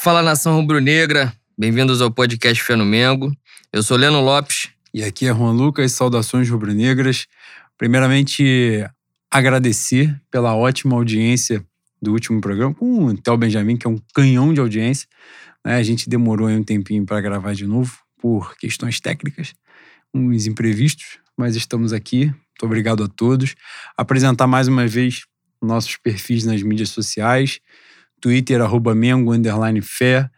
Fala nação rubro-negra, bem-vindos ao podcast Fé no Mengo. Eu sou Leno Lopes. E aqui é Juan Lucas, saudações rubro-negras. Primeiramente, agradecer pela ótima audiência do último programa com o Theo Benjamin, que é um canhão de audiência. Né? A gente demorou um tempinho para gravar de novo por questões técnicas, uns imprevistos, mas estamos aqui. Muito obrigado a todos. Apresentar mais uma vez nossos perfis nas mídias sociais. Twitter, arroba Mengo, underline fé.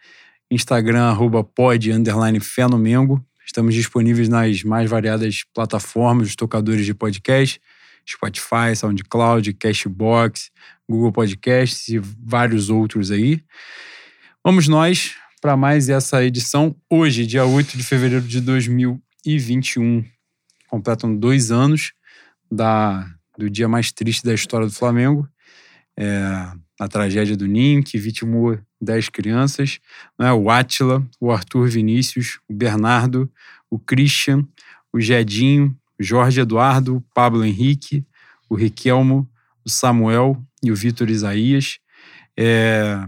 Instagram, arroba pod, underline fé no Mengo. Estamos disponíveis nas mais variadas plataformas, os tocadores de podcast, Spotify, SoundCloud, Cashbox, Google Podcasts e vários outros aí. Vamos nós para mais essa edição. Hoje, dia 8 de fevereiro de 2021, completam dois anos da, do dia mais triste da história do Flamengo. É, a tragédia do Ninho, que vitimou 10 crianças, né? o Átila, o Arthur Vinícius, o Bernardo, o Christian, o Gedinho, o Jorge Eduardo, o Pablo Henrique, o Riquelmo, o Samuel e o Vitor Isaías. É,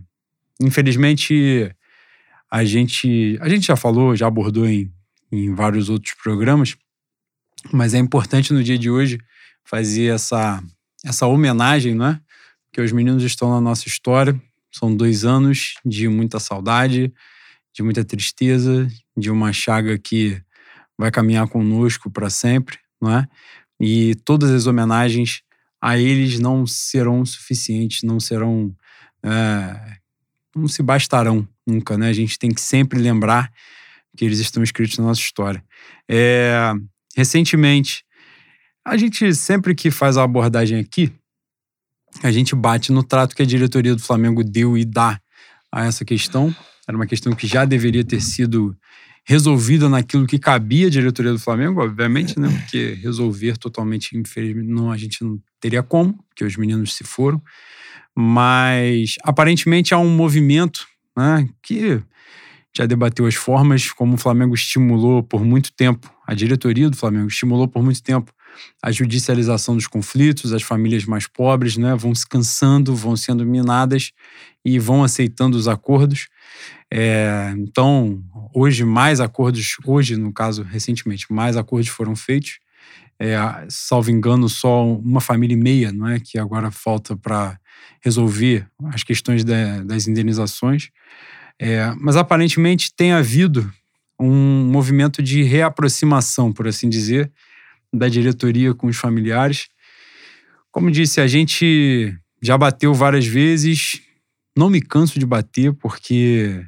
infelizmente, a gente, a gente já falou, já abordou em, em vários outros programas, mas é importante no dia de hoje fazer essa, essa homenagem, não é? Que os meninos estão na nossa história. São dois anos de muita saudade, de muita tristeza, de uma chaga que vai caminhar conosco para sempre, não é? E todas as homenagens a eles não serão suficientes, não serão. É, não se bastarão nunca, né? A gente tem que sempre lembrar que eles estão escritos na nossa história. É, recentemente, a gente sempre que faz a abordagem aqui, a gente bate no trato que a diretoria do Flamengo deu e dá a essa questão. Era uma questão que já deveria ter sido resolvida naquilo que cabia à diretoria do Flamengo, obviamente, né? Porque resolver totalmente, infelizmente, não, a gente não teria como, porque os meninos se foram. Mas aparentemente há um movimento né, que já debateu as formas, como o Flamengo estimulou por muito tempo, a diretoria do Flamengo estimulou por muito tempo a judicialização dos conflitos, as famílias mais pobres né, vão se cansando, vão sendo minadas e vão aceitando os acordos. É, então, hoje, mais acordos, hoje, no caso, recentemente, mais acordos foram feitos. É, salvo engano, só uma família e meia, não é? Que agora falta para resolver as questões da, das indenizações. É, mas aparentemente tem havido um movimento de reaproximação, por assim dizer, da diretoria com os familiares. Como disse, a gente já bateu várias vezes, não me canso de bater, porque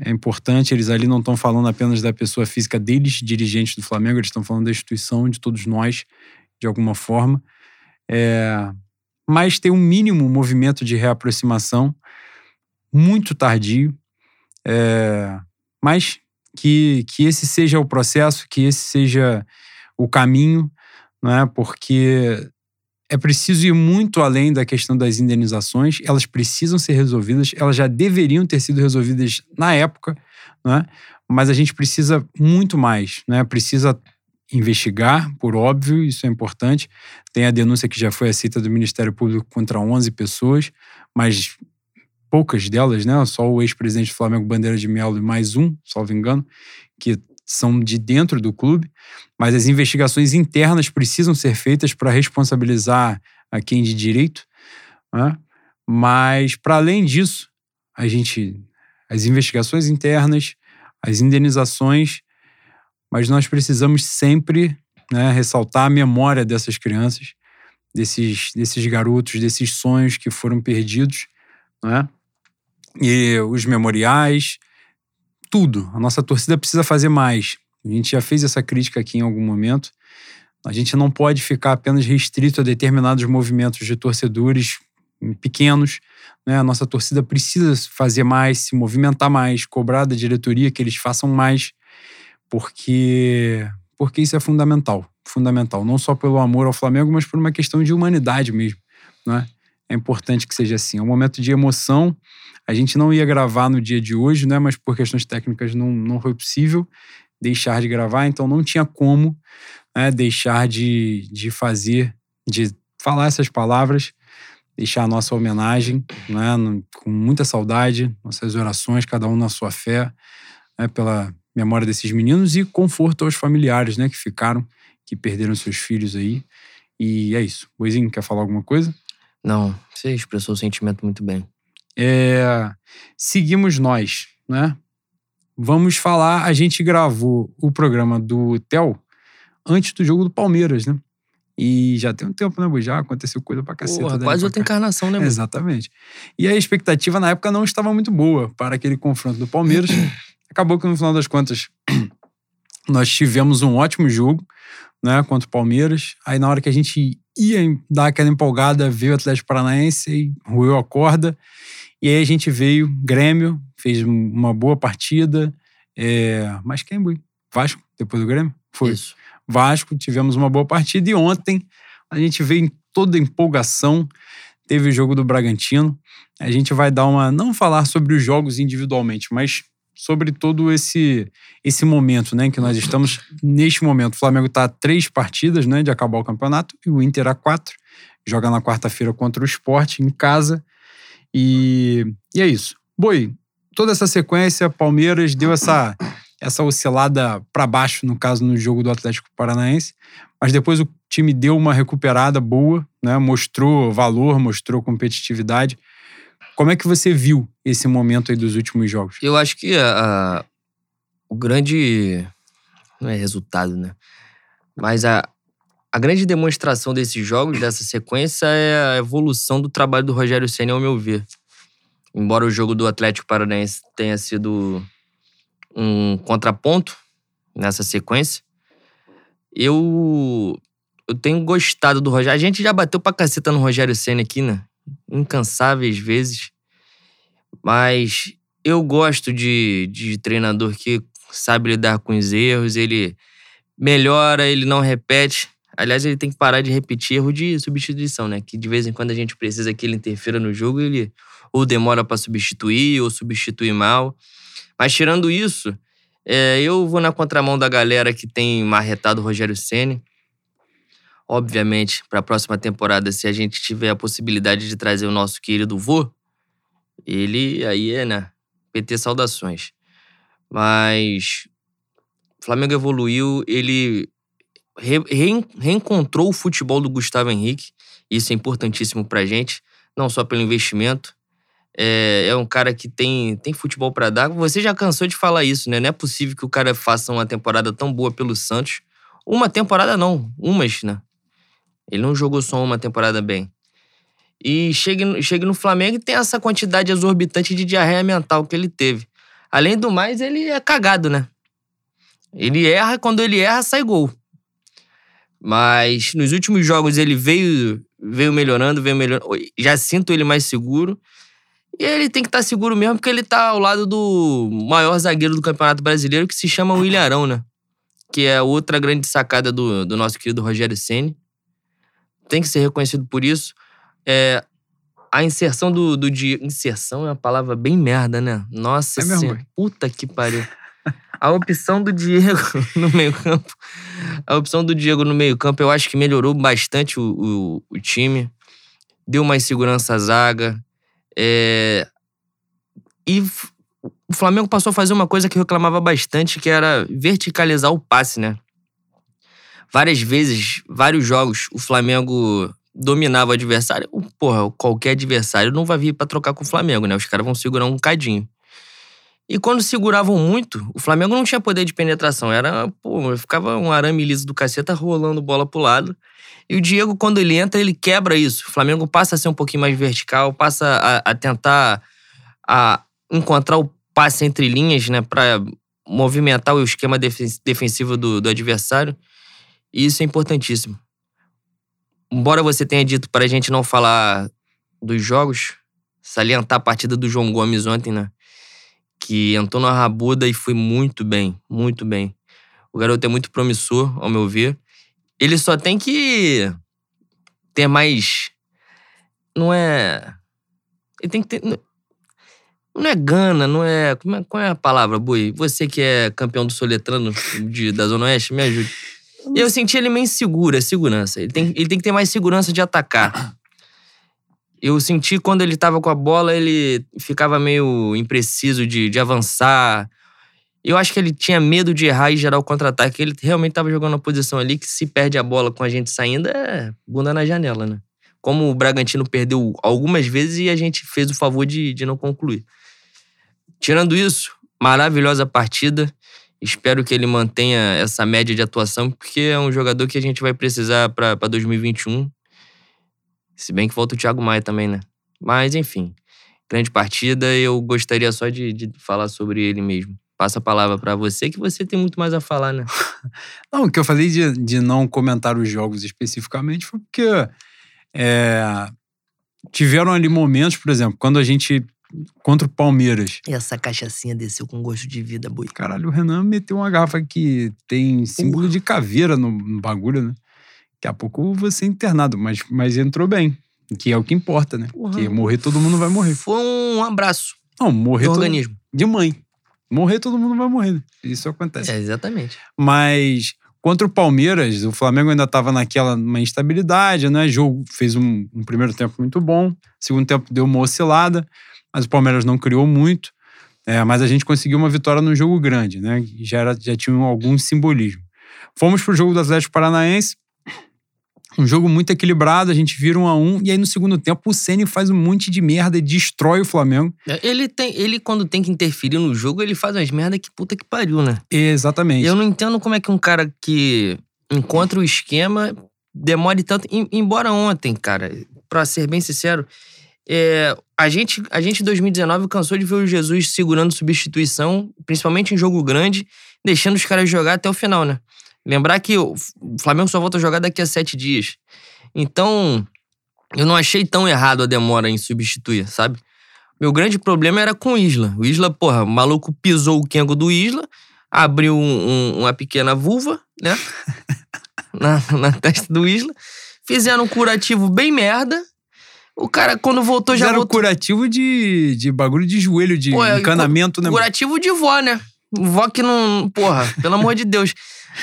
é importante, eles ali não estão falando apenas da pessoa física deles, dirigentes do Flamengo, eles estão falando da instituição, de todos nós, de alguma forma. É, mas tem um mínimo movimento de reaproximação, muito tardio, é, mas que, que esse seja o processo, que esse seja o caminho, não é? Porque é preciso ir muito além da questão das indenizações, elas precisam ser resolvidas, elas já deveriam ter sido resolvidas na época, não é? mas a gente precisa muito mais, né? precisa investigar, por óbvio, isso é importante. Tem a denúncia que já foi aceita do Ministério Público contra 11 pessoas, mas poucas delas, né? Só o ex-presidente do Flamengo, Bandeira de Melo, e mais um, salvo engano, que são de dentro do clube, mas as investigações internas precisam ser feitas para responsabilizar a quem de direito. Né? Mas, para além disso, a gente. As investigações internas, as indenizações, mas nós precisamos sempre né, ressaltar a memória dessas crianças, desses, desses garotos, desses sonhos que foram perdidos, né? e os memoriais, tudo. A nossa torcida precisa fazer mais. A gente já fez essa crítica aqui em algum momento. A gente não pode ficar apenas restrito a determinados movimentos de torcedores pequenos. Né? A nossa torcida precisa fazer mais, se movimentar mais, cobrar da diretoria que eles façam mais, porque, porque isso é fundamental. Fundamental. Não só pelo amor ao Flamengo, mas por uma questão de humanidade mesmo. Né? É importante que seja assim. É um momento de emoção. A gente não ia gravar no dia de hoje, né? Mas por questões técnicas não, não foi possível deixar de gravar, então não tinha como né, deixar de, de fazer, de falar essas palavras. deixar a nossa homenagem, né, com muita saudade, nossas orações, cada um na sua fé, né, pela memória desses meninos e conforto aos familiares, né, que ficaram, que perderam seus filhos aí. E é isso. Boizinho, quer falar alguma coisa? Não, você expressou o sentimento muito bem. É, seguimos nós, né? Vamos falar. A gente gravou o programa do Theo antes do jogo do Palmeiras, né? E já tem um tempo, né? Já aconteceu coisa pra caceta. Porra, quase outra encarnação, né? Exatamente. E a expectativa na época não estava muito boa para aquele confronto do Palmeiras. Acabou que no final das contas nós tivemos um ótimo jogo, né, contra o Palmeiras. Aí na hora que a gente ia dar aquela empolgada, veio o Atlético Paranaense e roeu a corda. E aí a gente veio, Grêmio, fez um- uma boa partida. É... Mas quem, Bui? Vasco, depois do Grêmio? Foi. Isso. Vasco, tivemos uma boa partida. E ontem a gente veio em toda empolgação. Teve o jogo do Bragantino. A gente vai dar uma. Não falar sobre os jogos individualmente, mas sobre todo esse esse momento, né, que nós estamos neste momento. O Flamengo está a três partidas, né, de acabar o campeonato e o Inter a quatro. Joga na quarta-feira contra o Sport em casa. E, e é isso. Boi, toda essa sequência, Palmeiras deu essa essa oscilada para baixo, no caso, no jogo do Atlético Paranaense. Mas depois o time deu uma recuperada boa, né? mostrou valor, mostrou competitividade. Como é que você viu esse momento aí dos últimos jogos? Eu acho que a- a- o grande. Não é resultado, né? Mas a, a grande demonstração desses jogos, dessa sequência, é a evolução do trabalho do Rogério Senna, ao meu ver. Embora o jogo do Atlético Paranaense tenha sido um contraponto nessa sequência, eu, eu tenho gostado do Rogério. A gente já bateu pra caceta no Rogério Senna aqui, né? Incansáveis vezes. Mas eu gosto de, de treinador que sabe lidar com os erros, ele melhora, ele não repete. Aliás, ele tem que parar de repetir erro de substituição, né? Que de vez em quando a gente precisa que ele interfira no jogo, ele ou demora pra substituir, ou substitui mal. Mas tirando isso, é, eu vou na contramão da galera que tem marretado o Rogério Ceni. Obviamente, para a próxima temporada, se a gente tiver a possibilidade de trazer o nosso querido vô, ele aí é, né? PT saudações. Mas Flamengo evoluiu, ele re- reen- reencontrou o futebol do Gustavo Henrique. Isso é importantíssimo pra gente, não só pelo investimento. É, é um cara que tem, tem futebol pra dar. Você já cansou de falar isso, né? Não é possível que o cara faça uma temporada tão boa pelo Santos. Uma temporada não, umas, né? Ele não jogou só uma temporada bem. E chegue, no- chegue no Flamengo e tem essa quantidade exorbitante de diarreia mental que ele teve. Além do mais, ele é cagado, né? Ele erra, quando ele erra, sai gol. Mas nos últimos jogos ele veio, veio melhorando, veio melhorando. Já sinto ele mais seguro. E ele tem que estar seguro mesmo, porque ele tá ao lado do maior zagueiro do Campeonato Brasileiro, que se chama William Arão, né? Que é outra grande sacada do, do nosso querido Rogério Ceni. Tem que ser reconhecido por isso. É, a inserção do, do Diego. Inserção é uma palavra bem merda, né? Nossa É senhora. Puta que pariu. A opção do Diego no meio-campo. A opção do Diego no meio-campo, eu acho que melhorou bastante o, o, o time. Deu mais segurança à zaga. É, E o Flamengo passou a fazer uma coisa que eu reclamava bastante, que era verticalizar o passe, né? Várias vezes, vários jogos, o Flamengo dominava o adversário. Porra, qualquer adversário não vai vir pra trocar com o Flamengo, né? Os caras vão segurar um cadinho. E quando seguravam muito, o Flamengo não tinha poder de penetração. Era, pô, ficava um arame liso do caceta rolando bola pro lado. E o Diego, quando ele entra, ele quebra isso. O Flamengo passa a ser um pouquinho mais vertical, passa a, a tentar a encontrar o passe entre linhas, né, para movimentar o esquema defen- defensivo do, do adversário. E isso é importantíssimo. Embora você tenha dito pra gente não falar dos jogos, salientar a partida do João Gomes ontem, né? Que entrou na rabuda e foi muito bem, muito bem. O garoto é muito promissor, ao meu ver. Ele só tem que ter mais. Não é. Ele tem que ter. Não é gana, não é. Como é qual é a palavra, Bui? Você que é campeão do soletrano de, da Zona Oeste, me ajude. Eu senti ele meio inseguro, é segurança. Ele tem, ele tem que ter mais segurança de atacar. Eu senti quando ele tava com a bola, ele ficava meio impreciso de, de avançar. Eu acho que ele tinha medo de errar e gerar o contra-ataque. Ele realmente tava jogando uma posição ali que se perde a bola com a gente saindo é bunda na janela, né? Como o Bragantino perdeu algumas vezes e a gente fez o favor de, de não concluir. Tirando isso, maravilhosa partida. Espero que ele mantenha essa média de atuação, porque é um jogador que a gente vai precisar para 2021. Se bem que volta o Thiago Maia também, né? Mas, enfim, grande partida. Eu gostaria só de, de falar sobre ele mesmo. Passa a palavra para você, que você tem muito mais a falar, né? não, o que eu falei de, de não comentar os jogos especificamente foi porque é, tiveram ali momentos, por exemplo, quando a gente contra o Palmeiras. E essa cachaçinha desceu com gosto de vida, boi. Caralho, o Renan meteu uma garrafa que tem símbolo de caveira no, no bagulho, né? Daqui a pouco você é internado, mas, mas entrou bem. Que é o que importa, né? Porra. Que morrer todo mundo vai morrer. Foi um abraço. Não, morrer do todo... organismo. De mãe. Morrer todo mundo vai morrer. Né? Isso acontece. É, exatamente. Mas contra o Palmeiras, o Flamengo ainda estava naquela uma instabilidade, né? O jogo fez um, um, primeiro tempo muito bom, segundo tempo deu uma oscilada, mas o Palmeiras não criou muito. É, mas a gente conseguiu uma vitória no jogo grande, né? Já, era, já tinha algum simbolismo. Fomos pro jogo do Atlético Paranaense, um jogo muito equilibrado, a gente vira um a um, e aí no segundo tempo o Ceni faz um monte de merda e destrói o Flamengo. É, ele, tem, ele, quando tem que interferir no jogo, ele faz umas merda que puta que pariu, né? Exatamente. Eu não entendo como é que um cara que encontra o esquema demore tanto. Embora ontem, cara, pra ser bem sincero, é, a gente, a gente em 2019 cansou de ver o Jesus segurando substituição, principalmente em jogo grande, deixando os caras jogar até o final, né? Lembrar que o Flamengo só volta a jogar daqui a sete dias. Então, eu não achei tão errado a demora em substituir, sabe? Meu grande problema era com o Isla. O Isla, porra, o maluco pisou o Kengo do Isla, abriu um, um, uma pequena vulva, né? na, na testa do Isla. Fizeram um curativo bem merda. O cara, quando voltou, já Fizeram voltou. curativo de, de bagulho de joelho, de Pô, é, encanamento, né? Curativo de vó, né? Vó que não. Porra, pelo amor de Deus.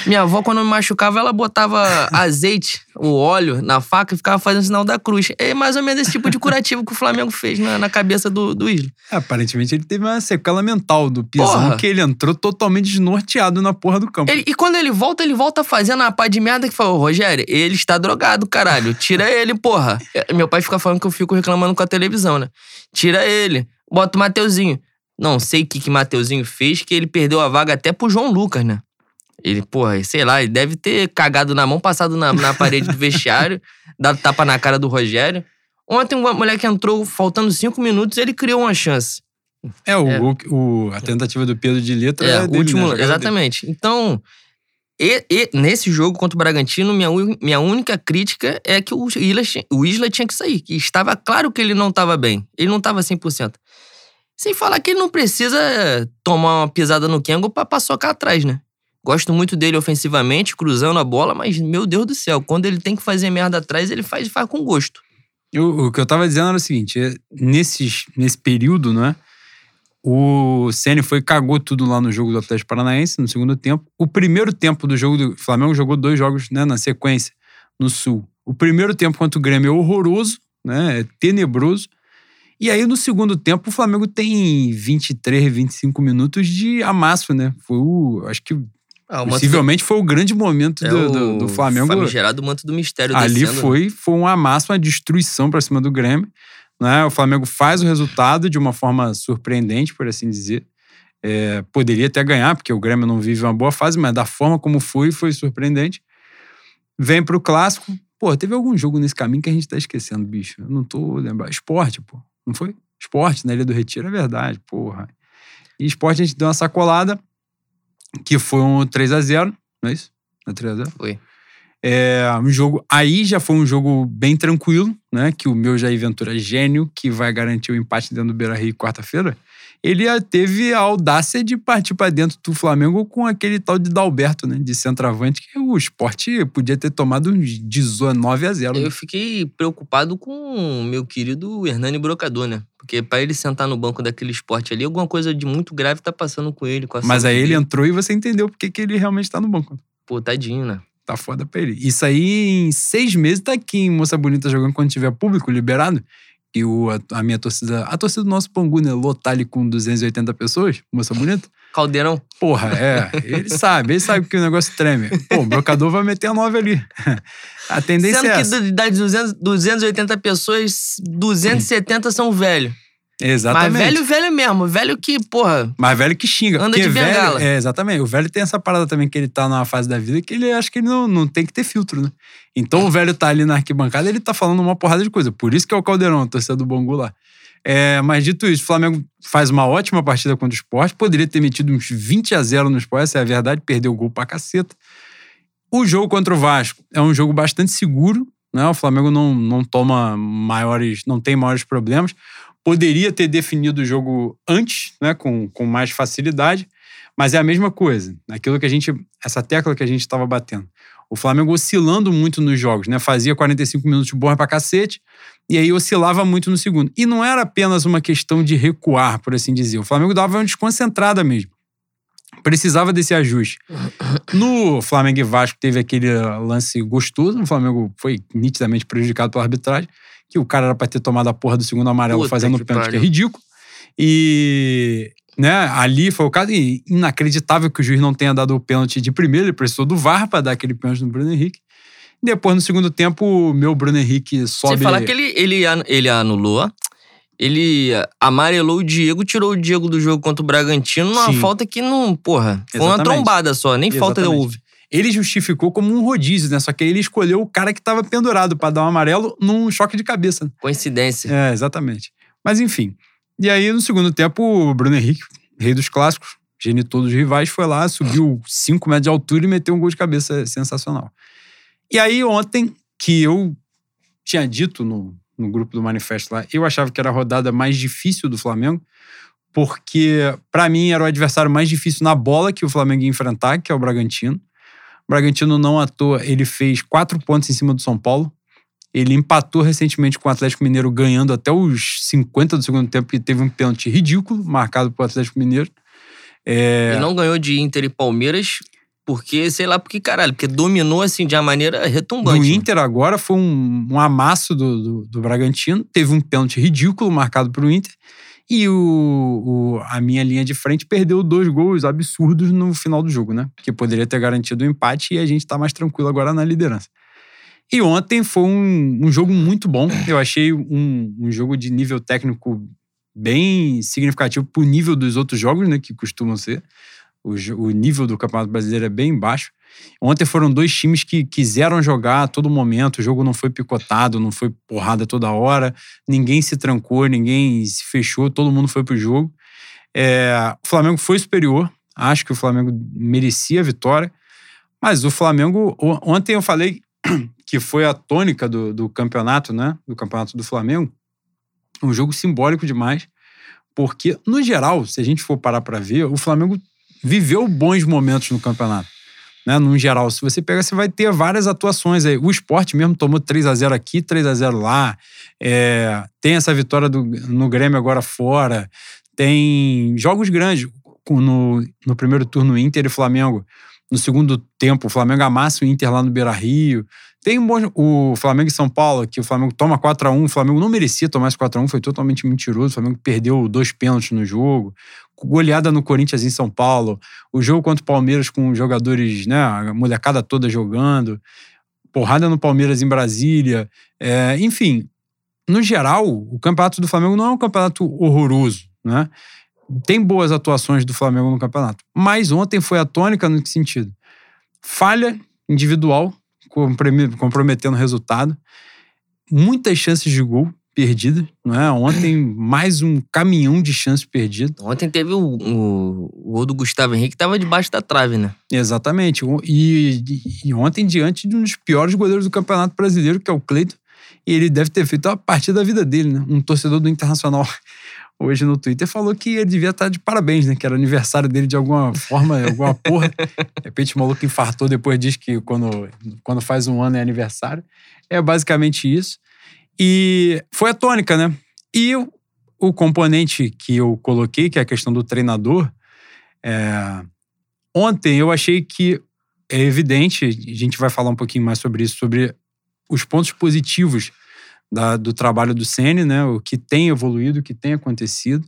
Minha avó, quando me machucava, ela botava azeite, o óleo, na faca e ficava fazendo sinal da cruz. É mais ou menos esse tipo de curativo que o Flamengo fez na, na cabeça do, do Isla. É, aparentemente ele teve uma sequela mental do pisão, que ele entrou totalmente desnorteado na porra do campo. Ele, e quando ele volta, ele volta fazendo a pá de merda que falou: Rogério, ele está drogado, caralho. Tira ele, porra. Meu pai fica falando que eu fico reclamando com a televisão, né? Tira ele. Bota o Mateuzinho. Não sei o que que Mateuzinho fez, que ele perdeu a vaga até pro João Lucas, né? Ele, porra, sei lá, ele deve ter cagado na mão, passado na, na parede do vestiário, dado tapa na cara do Rogério. Ontem, uma mulher que entrou faltando cinco minutos, ele criou uma chance. É, o, é. o, a tentativa do Pedro de letra é, é dele, último, né? Exatamente. Dele. Então, e, e, nesse jogo contra o Bragantino, minha, minha única crítica é que o Isla, o Isla tinha que sair. Que estava claro que ele não estava bem. Ele não estava 100%. Sem falar que ele não precisa tomar uma pisada no Kengo pra paçocar atrás, né? Gosto muito dele ofensivamente, cruzando a bola, mas, meu Deus do céu, quando ele tem que fazer merda atrás, ele faz, faz com gosto. Eu, o que eu tava dizendo era o seguinte: é, nesses, nesse período, né? O Ceni foi cagou tudo lá no jogo do Atlético Paranaense no segundo tempo. O primeiro tempo do jogo do Flamengo jogou dois jogos né, na sequência no Sul. O primeiro tempo contra o Grêmio é horroroso, né? É tenebroso. E aí, no segundo tempo, o Flamengo tem 23, 25 minutos de amasso, né? Foi o. Acho que ah, Possivelmente foi o grande momento é do, do, do, Flamengo. Famigerado manto do mistério Ali descendo, né? foi, foi uma máxima destruição para cima do Grêmio. Né? O Flamengo faz o resultado de uma forma surpreendente, por assim dizer. É, poderia até ganhar, porque o Grêmio não vive uma boa fase, mas da forma como foi, foi surpreendente. Vem para o clássico. Pô, teve algum jogo nesse caminho que a gente tá esquecendo, bicho. Eu não tô lembrando. Esporte, pô. Não foi? Esporte na Ilha do Retiro é verdade, porra. E esporte a gente deu uma sacolada que foi um 3 a 0 não é isso? É 3 a 0 Foi. É, um jogo, aí já foi um jogo bem tranquilo, né? Que o meu Jair Ventura gênio, que vai garantir o empate dentro do Beira-Rio quarta-feira, ele teve a audácia de partir para dentro do Flamengo com aquele tal de Dalberto, né? De centroavante, que o esporte podia ter tomado uns 19 a 0. Eu fiquei preocupado com o meu querido Hernani Brocador, né? Porque para ele sentar no banco daquele esporte ali, alguma coisa de muito grave tá passando com ele. Com Mas aí ele entrou e você entendeu porque que ele realmente tá no banco. Pô, tadinho, né? Tá foda pra ele. Isso aí em seis meses tá aqui em Moça Bonita jogando quando tiver público liberado. E o, a, minha torcida, a torcida do nosso Pangu, né, lotar ali com 280 pessoas, moça bonita. Caldeirão. Porra, é. Ele sabe, ele sabe que o negócio treme. Pô, o brocador vai meter a 9 ali. A tendência Sendo é que essa. do- das 200, 280 pessoas, 270 são velho. Exatamente. Mas velho, velho mesmo. Velho que, porra, Mas velho que xinga. Anda de velho, bengala. é, exatamente. O velho tem essa parada também que ele tá numa fase da vida que ele acha que ele não, não tem que ter filtro, né? Então o velho tá ali na arquibancada ele tá falando uma porrada de coisa. Por isso que é o Caldeirão, a torcida do Bangu lá. É, mas dito isso, o Flamengo faz uma ótima partida contra o esporte. Poderia ter metido uns 20 a 0 no esporte, essa é a verdade. Perdeu o gol pra caceta. O jogo contra o Vasco é um jogo bastante seguro, né? O Flamengo não, não toma maiores, não tem maiores problemas. Poderia ter definido o jogo antes, né? Com, com mais facilidade, mas é a mesma coisa. Aquilo que a gente, essa tecla que a gente estava batendo. O Flamengo oscilando muito nos jogos, né? Fazia 45 minutos de pra cacete e aí oscilava muito no segundo. E não era apenas uma questão de recuar, por assim dizer. O Flamengo dava uma desconcentrada mesmo. Precisava desse ajuste. No Flamengo e Vasco teve aquele lance gostoso. O Flamengo foi nitidamente prejudicado pela arbitragem. Que o cara era pra ter tomado a porra do segundo amarelo Puta fazendo o pênalti, que é ridículo. E né, ali foi o caso. E inacreditável que o juiz não tenha dado o pênalti de primeiro. Ele precisou do VAR pra dar aquele pênalti no Bruno Henrique. Depois, no segundo tempo, o meu Bruno Henrique sobe. Sem falar que ele, ele, ele anulou, ele amarelou o Diego, tirou o Diego do jogo contra o Bragantino numa Sim. falta que não, porra, foi uma trombada só, nem falta Exatamente. houve. Ele justificou como um rodízio, né? Só que aí ele escolheu o cara que tava pendurado pra dar um amarelo num choque de cabeça. Coincidência. É, exatamente. Mas enfim. E aí, no segundo tempo, o Bruno Henrique, rei dos clássicos, genitor dos rivais, foi lá, subiu 5 metros de altura e meteu um gol de cabeça sensacional. E aí, ontem, que eu tinha dito no, no grupo do Manifesto lá, eu achava que era a rodada mais difícil do Flamengo, porque, pra mim, era o adversário mais difícil na bola que o Flamengo ia enfrentar, que é o Bragantino. O Bragantino, não à toa, ele fez quatro pontos em cima do São Paulo. Ele empatou recentemente com o Atlético Mineiro, ganhando até os 50 do segundo tempo, e teve um pênalti ridículo marcado pro Atlético Mineiro. É, Ele não ganhou de Inter e Palmeiras, porque, sei lá, porque caralho, porque dominou assim de uma maneira retumbante. do mano. Inter agora foi um, um amasso do, do, do Bragantino. Teve um pênalti ridículo marcado pro Inter. E o, o- a minha linha de frente perdeu dois gols absurdos no final do jogo, né? Que poderia ter garantido o empate e a gente tá mais tranquilo agora na liderança. E ontem foi um, um jogo muito bom. Eu achei um, um jogo de nível técnico bem significativo pro nível dos outros jogos, né? Que costumam ser. O, o nível do Campeonato Brasileiro é bem baixo. Ontem foram dois times que quiseram jogar a todo momento. O jogo não foi picotado, não foi porrada toda hora. Ninguém se trancou, ninguém se fechou, todo mundo foi pro jogo. É, o Flamengo foi superior. Acho que o Flamengo merecia a vitória. Mas o Flamengo. Ontem eu falei que foi a tônica do, do campeonato, né? Do campeonato do Flamengo. Um jogo simbólico demais. Porque, no geral, se a gente for parar para ver, o Flamengo viveu bons momentos no campeonato né, no geral. Se você pegar, você vai ter várias atuações aí. O esporte mesmo tomou 3 a 0 aqui, 3 a 0 lá. É, tem essa vitória do, no Grêmio agora fora. Tem jogos grandes. No, no primeiro turno, Inter e Flamengo. No segundo tempo, o Flamengo amassa o Inter lá no Beira Rio. Tem um bom, o Flamengo e São Paulo, que o Flamengo toma 4 a 1 O Flamengo não merecia tomar esse 4 a 1 foi totalmente mentiroso. O Flamengo perdeu dois pênaltis no jogo. Goleada no Corinthians em São Paulo o jogo contra o Palmeiras com jogadores, né, a molecada toda jogando, porrada no Palmeiras em Brasília, é, enfim, no geral, o campeonato do Flamengo não é um campeonato horroroso, né? Tem boas atuações do Flamengo no campeonato, mas ontem foi a tônica no que sentido? Falha individual, comprome- comprometendo o resultado, muitas chances de gol perdidas, não é? Ontem mais um caminhão de chances perdidas. Ontem teve o, o, o gol do Gustavo Henrique que tava debaixo da trave, né? Exatamente. E, e ontem, diante de um dos piores goleiros do Campeonato Brasileiro, que é o Cleiton, e ele deve ter feito a partida da vida dele, né? Um torcedor do Internacional hoje no Twitter falou que ele devia estar de parabéns, né? Que era aniversário dele de alguma forma, alguma porra. De repente o maluco infartou, depois diz que quando, quando faz um ano é aniversário. É basicamente isso. E foi a tônica, né? E o, o componente que eu coloquei, que é a questão do treinador, é, Ontem eu achei que é evidente, a gente vai falar um pouquinho mais sobre isso, sobre os pontos positivos da, do trabalho do Ceni, né? O que tem evoluído, o que tem acontecido.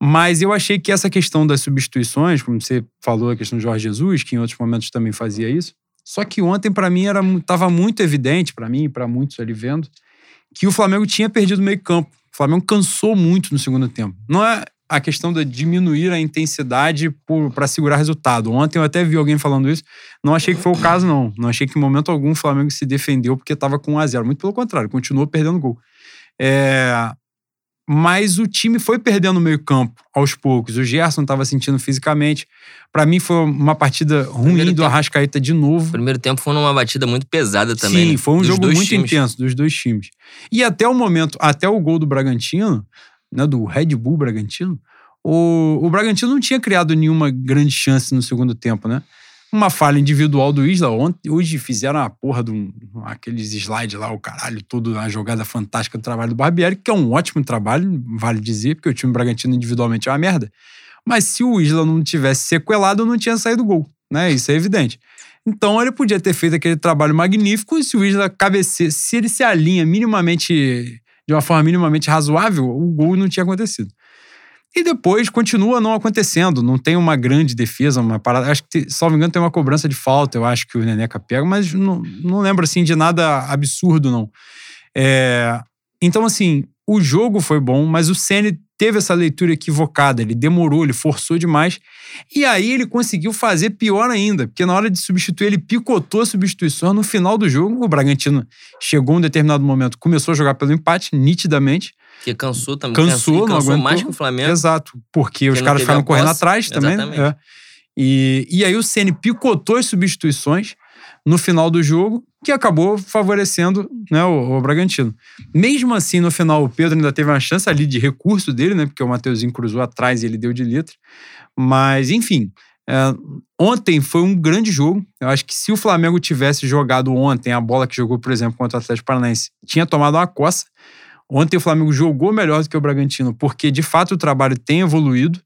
Mas eu achei que essa questão das substituições, como você falou, a questão do Jorge Jesus, que em outros momentos também fazia isso. Só que ontem, para mim, estava muito evidente, para mim e para muitos ali vendo, que o Flamengo tinha perdido meio campo. O Flamengo cansou muito no segundo tempo. Não é a questão de diminuir a intensidade para segurar resultado. Ontem eu até vi alguém falando isso. Não achei que foi o caso, não. Não achei que em momento algum o Flamengo se defendeu porque estava com 1 a 0 Muito pelo contrário, continuou perdendo gol. É, mas o time foi perdendo o meio-campo aos poucos. O Gerson estava sentindo fisicamente. Para mim foi uma partida ruim Primeiro do tempo. Arrascaeta de novo. Primeiro tempo foi uma batida muito pesada também. Sim, né? foi um dos jogo muito times. intenso dos dois times. E até o momento, até o gol do Bragantino, né, do Red Bull Bragantino, o, o Bragantino não tinha criado nenhuma grande chance no segundo tempo, né? Uma falha individual do Isla. Ontem, hoje fizeram a porra de um, aqueles slides lá, o caralho, tudo, a jogada fantástica do trabalho do Barbieri, que é um ótimo trabalho, vale dizer, porque o time Bragantino individualmente é uma merda. Mas se o Isla não tivesse sequelado, não tinha saído gol, né? Isso é evidente. Então ele podia ter feito aquele trabalho magnífico e se o Isla cabeceia, se ele se alinha minimamente, de uma forma minimamente razoável, o gol não tinha acontecido. E depois continua não acontecendo. Não tem uma grande defesa, uma parada. Acho que, me engano, tem uma cobrança de falta, eu acho que o Neneca pega, mas não, não lembro assim de nada absurdo, não. É, então, assim, o jogo foi bom, mas o Ceni teve essa leitura equivocada. Ele demorou, ele forçou demais. E aí ele conseguiu fazer pior ainda, porque na hora de substituir, ele picotou a substituição. No final do jogo, o Bragantino chegou um determinado momento, começou a jogar pelo empate, nitidamente. Porque cansou também. Cansou, cansou, não aguentou. mais que o Flamengo. Exato, porque, Porque os caras ficaram correndo atrás também. É. E, e aí o Ceni picotou as substituições no final do jogo, que acabou favorecendo né, o, o Bragantino. Mesmo assim, no final, o Pedro ainda teve uma chance ali de recurso dele, né? Porque o Mateuzinho cruzou atrás e ele deu de letra. Mas, enfim, é, ontem foi um grande jogo. Eu acho que se o Flamengo tivesse jogado ontem a bola que jogou, por exemplo, contra o Atlético Paranaense, tinha tomado uma coça. Ontem o Flamengo jogou melhor do que o Bragantino, porque de fato o trabalho tem evoluído.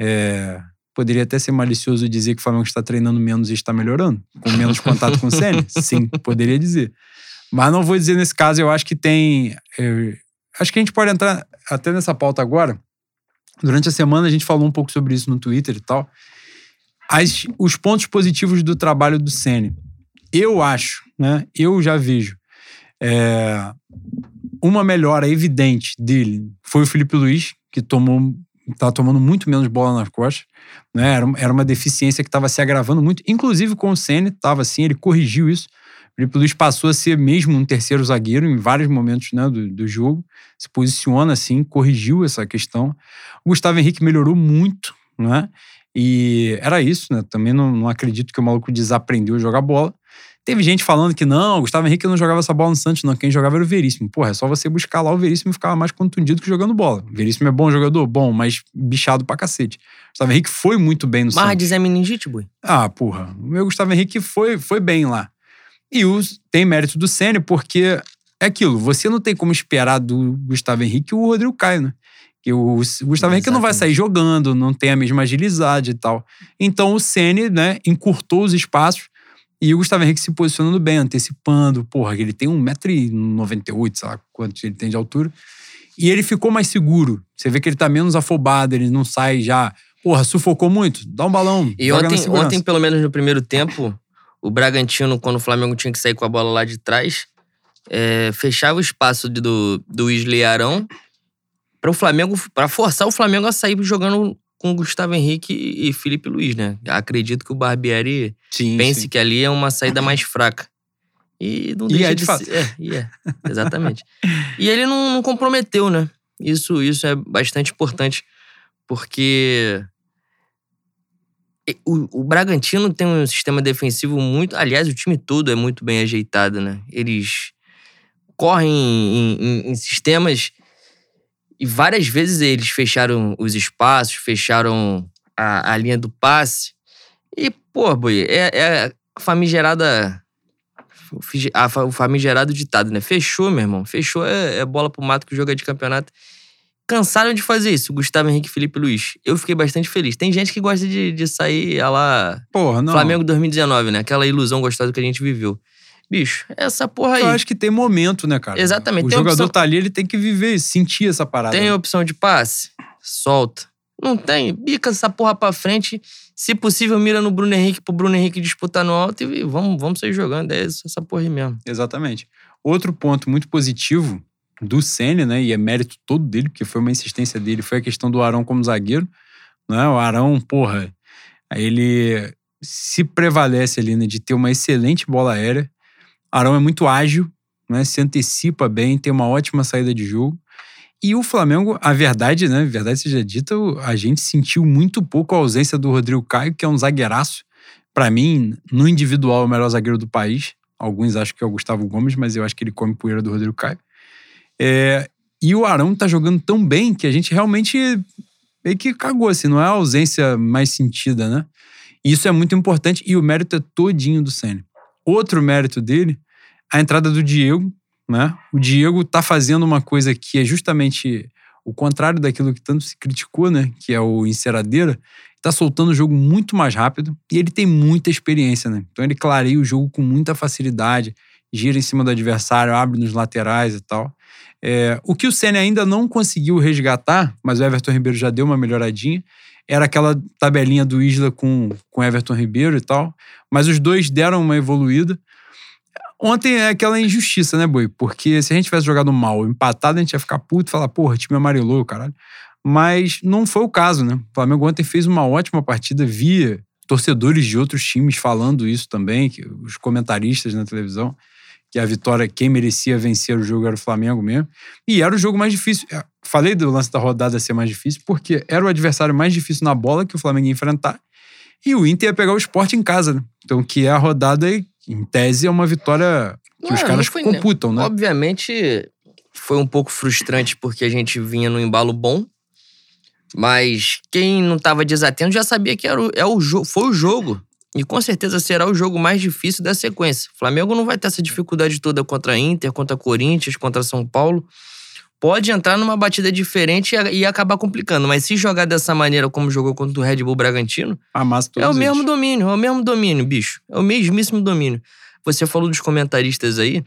É, poderia até ser malicioso dizer que o Flamengo está treinando menos e está melhorando, com menos contato com o Senna. Sim, poderia dizer. Mas não vou dizer nesse caso, eu acho que tem. é, acho que a gente pode entrar até nessa pauta agora. Durante a semana a gente falou um pouco sobre isso no Twitter e tal. As, os pontos positivos do trabalho do Senna. Eu acho, né? Eu já vejo. é, uma melhora evidente dele foi o Felipe Luiz, que tomou tá tomando muito menos bola nas costas. Né? Era, era uma deficiência que estava se agravando muito. Inclusive com o Senna, estava assim, ele corrigiu isso. O Felipe Luiz passou a ser mesmo um terceiro zagueiro em vários momentos né, do, do jogo. Se posiciona assim, corrigiu essa questão. O Gustavo Henrique melhorou muito, né? E era isso, né? Também não, não acredito que o maluco desaprendeu a jogar bola. Teve gente falando que não, o Gustavo Henrique não jogava essa bola no Santos, não. Quem jogava era o Veríssimo. Porra, é só você buscar lá o Veríssimo e ficava mais contundido que jogando bola. O Veríssimo é bom jogador? Bom, mas bichado pra cacete. O Gustavo Henrique foi muito bem no Mas Santos. dizer meningite, boi. Ah, porra. O meu Gustavo Henrique foi, foi bem lá. E o, tem mérito do Senna, porque é aquilo, você não tem como esperar do Gustavo Henrique o Rodrigo Caio, né? Que o, Gustavo Henrique não vai sair jogando, não tem a mesma agilidade e tal. Então o Senna, né, encurtou os espaços e o Gustavo Henrique se posicionando bem, antecipando. Porra, ele tem 1,98m, sei lá quanto ele tem de altura. E ele ficou mais seguro. Você vê que ele tá menos afobado, ele não sai já. Porra, sufocou muito? Dá um balão. E ontem, ontem, pelo menos no primeiro tempo, o Bragantino, quando o Flamengo tinha que sair com a bola lá de trás, é, fechava o espaço de- do, do Wesley Arão para o Flamengo, para forçar o Flamengo a sair jogando com Gustavo Henrique e Felipe Luiz, né? Acredito que o Barbieri Sim, pense sim. que ali é uma saída mais fraca. E não E deixa é, de de fato. É, e é, exatamente. e ele não, não comprometeu, né? Isso, isso é bastante importante, porque e- o, o Bragantino tem um sistema defensivo muito. Aliás, o time todo é muito bem ajeitado, né? Eles correm em, em- em sistemas e várias vezes eles fecharam os espaços, fecharam a, a linha do passe. E, pô, boi, é, é a famigerada. a O famigerado ditado, né? Fechou, meu irmão. Fechou é, é bola pro mato que o jogo é de campeonato. Cansaram de fazer isso, Gustavo Henrique Felipe Luiz. Eu fiquei bastante feliz. Tem gente que gosta de, de sair a lá Porra, não. Flamengo 2019, né? Aquela ilusão gostosa que a gente viveu. Bicho, essa porra aí. Eu acho que tem momento, né, cara? Exatamente. O Tem jogador opção- tá ali, ele tem que viver, sentir essa parada. Tem opção de passe? Solta. Não tem? Bica essa porra pra frente. Se possível, mira no Bruno Henrique pro Bruno Henrique disputar no alto e vamos, vamos sair jogando. É isso, essa porra aí mesmo. Exatamente. Outro ponto muito positivo do Senna, né, e é mérito todo dele, porque foi uma insistência dele, foi a questão do Arão como zagueiro. Né? O Arão, porra, ele se prevalece ali né, de ter uma excelente bola aérea. Arão é muito ágil, né, se antecipa bem, tem uma ótima saída de jogo. E o Flamengo, a verdade, né, verdade seja dita, a gente sentiu muito pouco a ausência do Rodrigo Caio, que é um zagueiraço. Pra mim, no individual, é o melhor zagueiro do país. Alguns acham que é o Gustavo Gomes, mas eu acho que ele come poeira do Rodrigo Caio. É, e o Arão tá jogando tão bem que a gente realmente meio que cagou, assim, não é a ausência mais sentida, né? Isso é muito importante e o mérito é todinho do Senna. Outro mérito dele, a entrada do Diego, né? O Diego tá fazendo uma coisa que é justamente o contrário daquilo que tanto se criticou, né? Que é o enceradeira. Tá soltando o jogo muito mais rápido e ele tem muita experiência, né? Então ele clareia o jogo com muita facilidade, gira em cima do adversário, abre nos laterais e tal. É, o que o Senna ainda não conseguiu resgatar, mas o Everton Ribeiro já deu uma melhoradinha, era aquela tabelinha do Isla com com Everton Ribeiro e tal. Mas os dois deram uma evoluída. Ontem é aquela injustiça, né, Boi? Porque se a gente tivesse jogado mal, empatado, a gente ia ficar puto e falar, porra, time amarelou, caralho. Mas não foi o caso, né? O Flamengo ontem fez uma ótima partida, via torcedores de outros times falando isso também, que os comentaristas na televisão, que a vitória, quem merecia vencer o jogo era o Flamengo mesmo. E era o jogo mais difícil. É, Falei do lance da rodada ser mais difícil, porque era o adversário mais difícil na bola que o Flamengo ia enfrentar. E o Inter ia pegar o esporte em casa, né? Então, que é a rodada, em tese, é uma vitória que Não, os não caras foi, computam, né? Obviamente, foi um pouco frustrante porque a gente vinha num embalo bom. Mas quem não estava desatento já sabia que era o, é o foi o jogo. E com certeza será o jogo mais difícil da sequência. O Flamengo não vai ter essa dificuldade toda contra a Inter, contra Corinthians, contra São Paulo. Pode entrar numa batida diferente e, e acabar complicando. Mas se jogar dessa maneira como jogou contra o Red Bull Bragantino, é o mesmo eles. domínio, é o mesmo domínio, bicho. É o mesmíssimo domínio. Você falou dos comentaristas aí.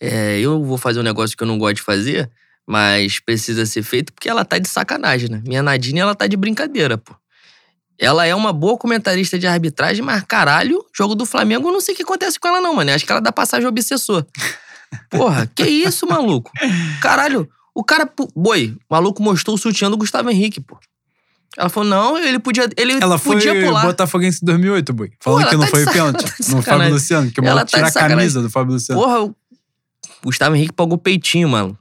É, eu vou fazer um negócio que eu não gosto de fazer, mas precisa ser feito porque ela tá de sacanagem, né? Minha Nadine, ela tá de brincadeira, pô. Ela é uma boa comentarista de arbitragem, mas caralho, jogo do Flamengo, eu não sei o que acontece com ela, não, mano. Acho que ela dá passagem ao obsessor. Porra, que isso, maluco? Caralho, o cara. Boi, o maluco mostrou o sutiã do Gustavo Henrique, pô. Ela falou, não, ele podia. Ele Ela foi podia pular. Botafoguense em 2008, Boi. Falando ela que não tá foi saca- pênalti. tá no Fábio. Luciano, que o Ela maluco tá de tira a camisa do Fábio Luciano. Porra, o Gustavo Henrique pagou peitinho, mano.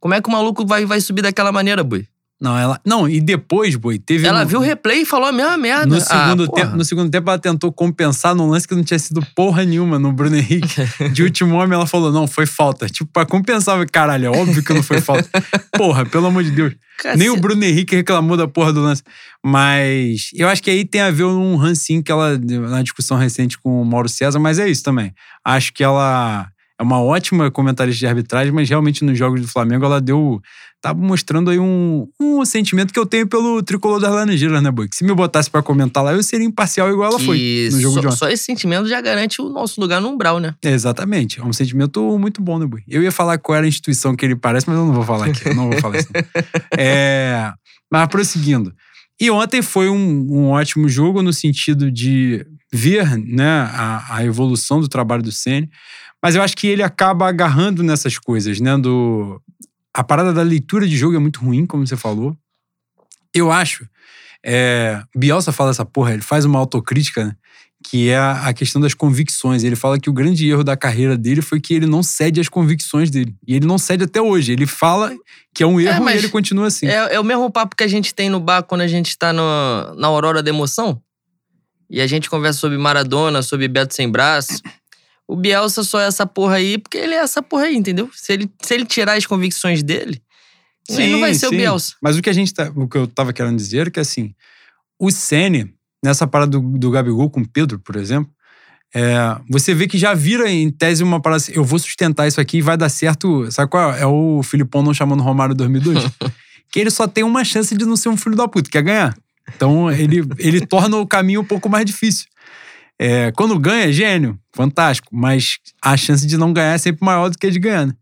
Como é que o maluco vai, vai subir daquela maneira, boi? Não, ela. Não, e depois, Boi, teve. Ela um- viu o replay e falou a mesma merda. No Ah, segundo, porra. tempo, no segundo tempo, ela tentou compensar num lance que não tinha sido porra nenhuma no Bruno Henrique. De último homem, ela falou: não, foi falta. Tipo, pra compensar, caralho, é óbvio que não foi falta. Porra, pelo amor de Deus. Cacete. Nem o Bruno Henrique reclamou da porra do lance. Mas eu acho que aí tem a ver um rancinho que ela, na discussão recente com o Mauro César, mas é isso também. Acho que ela é uma ótima comentarista de arbitragem, mas realmente nos jogos do Flamengo ela deu. Tá mostrando aí um, um sentimento que eu tenho pelo tricolor das Laranjeiras, né, Boi? Que se me botasse pra comentar lá, eu seria imparcial igual ela foi Que no jogo só, de ontem. só esse sentimento já garante o nosso lugar no umbral, né? É, Exatamente. É um sentimento muito bom, né, Bui? Eu ia falar qual era a instituição que ele parece, mas eu não vou falar aqui. Eu não vou falar isso. É, mas prosseguindo. E ontem foi um, um ótimo jogo no sentido de ver né, a, a evolução do trabalho do Ceni, mas eu acho que ele acaba agarrando nessas coisas, né? Do, a parada da leitura de jogo é muito ruim, como você falou. Eu acho. É, Bielsa fala essa porra, ele faz uma autocrítica, né? que é a questão das convicções. Ele fala que o grande erro da carreira dele foi que ele não cede às convicções dele. E ele não cede até hoje. Ele fala que é um erro mas e ele continua assim. É, é o mesmo papo que a gente tem no bar quando a gente tá no- na aurora da emoção. E a gente conversa sobre Maradona, sobre Beto Sem Braço. O Bielsa só é essa porra aí porque ele é essa porra aí, entendeu? Se ele, se ele tirar as convicções dele, ele não vai ser o sim. Bielsa. Mas o que a gente tá, o que eu tava querendo dizer é que assim, o Sene, nessa parada do, do Gabigol com o Pedro, por exemplo, é, você vê que já vira em tese uma parada assim, eu vou sustentar isso aqui e vai dar certo. Sabe qual é? É o Filipão não chamando o Romário em 2002? que ele só tem uma chance de não ser um filho da puta, que é ganhar. Então ele, ele torna o caminho um pouco mais difícil. É, quando ganha, gênio, fantástico. Mas a chance de não ganhar é sempre maior do que de ganhar. Né?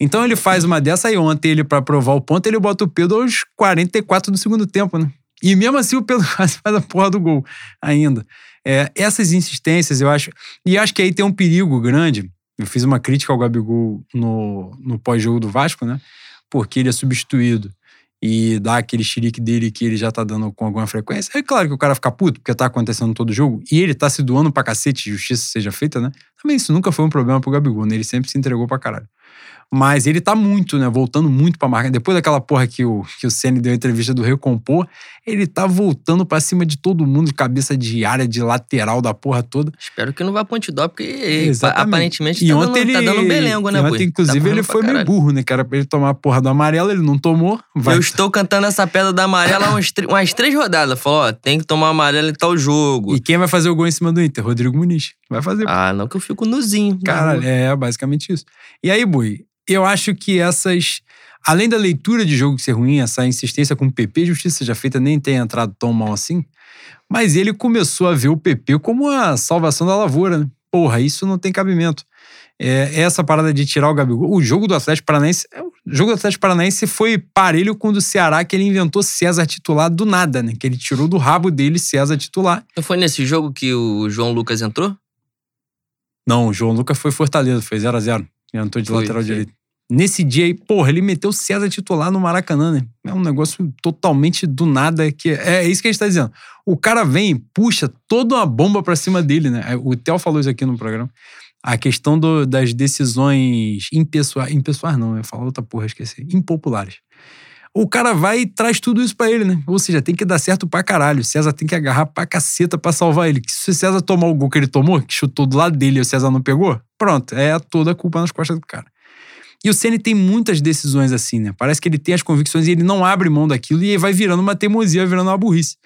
Então ele faz uma dessa aí ontem, ele, para provar o ponto, ele bota o Pedro aos 44 do segundo tempo, né? E mesmo assim o Pedro quase faz a porra do gol ainda. É, essas insistências, eu acho. E acho que aí tem um perigo grande. Eu fiz uma crítica ao Gabigol no, no pós-jogo do Vasco, né? Porque ele é substituído e dá aquele xerique dele que ele já tá dando com alguma frequência. É claro que o cara fica puto, porque tá acontecendo todo jogo, e ele tá se doando pra cacete, justiça seja feita, né? Também isso nunca foi um problema pro Gabigol, né? Ele sempre se entregou pra caralho. Mas ele tá muito, né? Voltando muito pra marca. Depois daquela porra que o, que o Senna deu a entrevista do Recompor, ele tá voltando pra cima de todo mundo, de cabeça de área, de lateral da porra toda. Espero que não vá pra antidó, porque Exatamente. aparentemente e tá, ontem dando, ele, tá dando belengo, né, ontem, inclusive, tá ele foi meio burro, né? Que era pra ele tomar a porra do amarelo, ele não tomou. Vai. Eu estou cantando essa pedra da amarela há umas, umas três rodadas. Falou, ó, tem que tomar amarelo em tal jogo. E quem vai fazer o gol em cima do Inter? Rodrigo Muniz. Vai fazer. Ah, não que eu fico nuzinho. Cara, é basicamente isso. E aí, Bui, eu acho que essas. Além da leitura de jogo ser ruim, essa insistência com o PP, justiça já feita, nem tem entrado tão mal assim. Mas ele começou a ver o PP como a salvação da lavoura, né? Porra, isso não tem cabimento. É, essa parada de tirar o Gabigol. O jogo do Atlético Paranaense. É, o jogo do Atlético Paranaense foi parelho com o do Ceará, que ele inventou César titular do nada, né? Que ele tirou do rabo dele César titular. Não foi nesse jogo que o João Lucas entrou? Não, o João Lucas foi Fortaleza, foi 0x0. Entrou de foi, lateral direito. Nesse dia aí, porra, ele meteu o César titular no Maracanã, né? É um negócio totalmente do nada. que É, é isso que a gente tá dizendo. O cara vem, puxa toda uma bomba pra cima dele, né? O Theo falou isso aqui no programa. A questão do, das decisões impessoais. Impessoais não, eu falo outra porra, esqueci. Impopulares. O cara vai e traz tudo isso para ele, né? Ou seja, tem que dar certo pra caralho. O César tem que agarrar pra caceta pra salvar ele. Se o César tomar o gol que ele tomou, que chutou do lado dele e o César não pegou, pronto, é toda a culpa nas costas do cara. E o Ceni tem muitas decisões assim, né? Parece que ele tem as convicções e ele não abre mão daquilo e vai virando uma teimosia, virando uma burrice.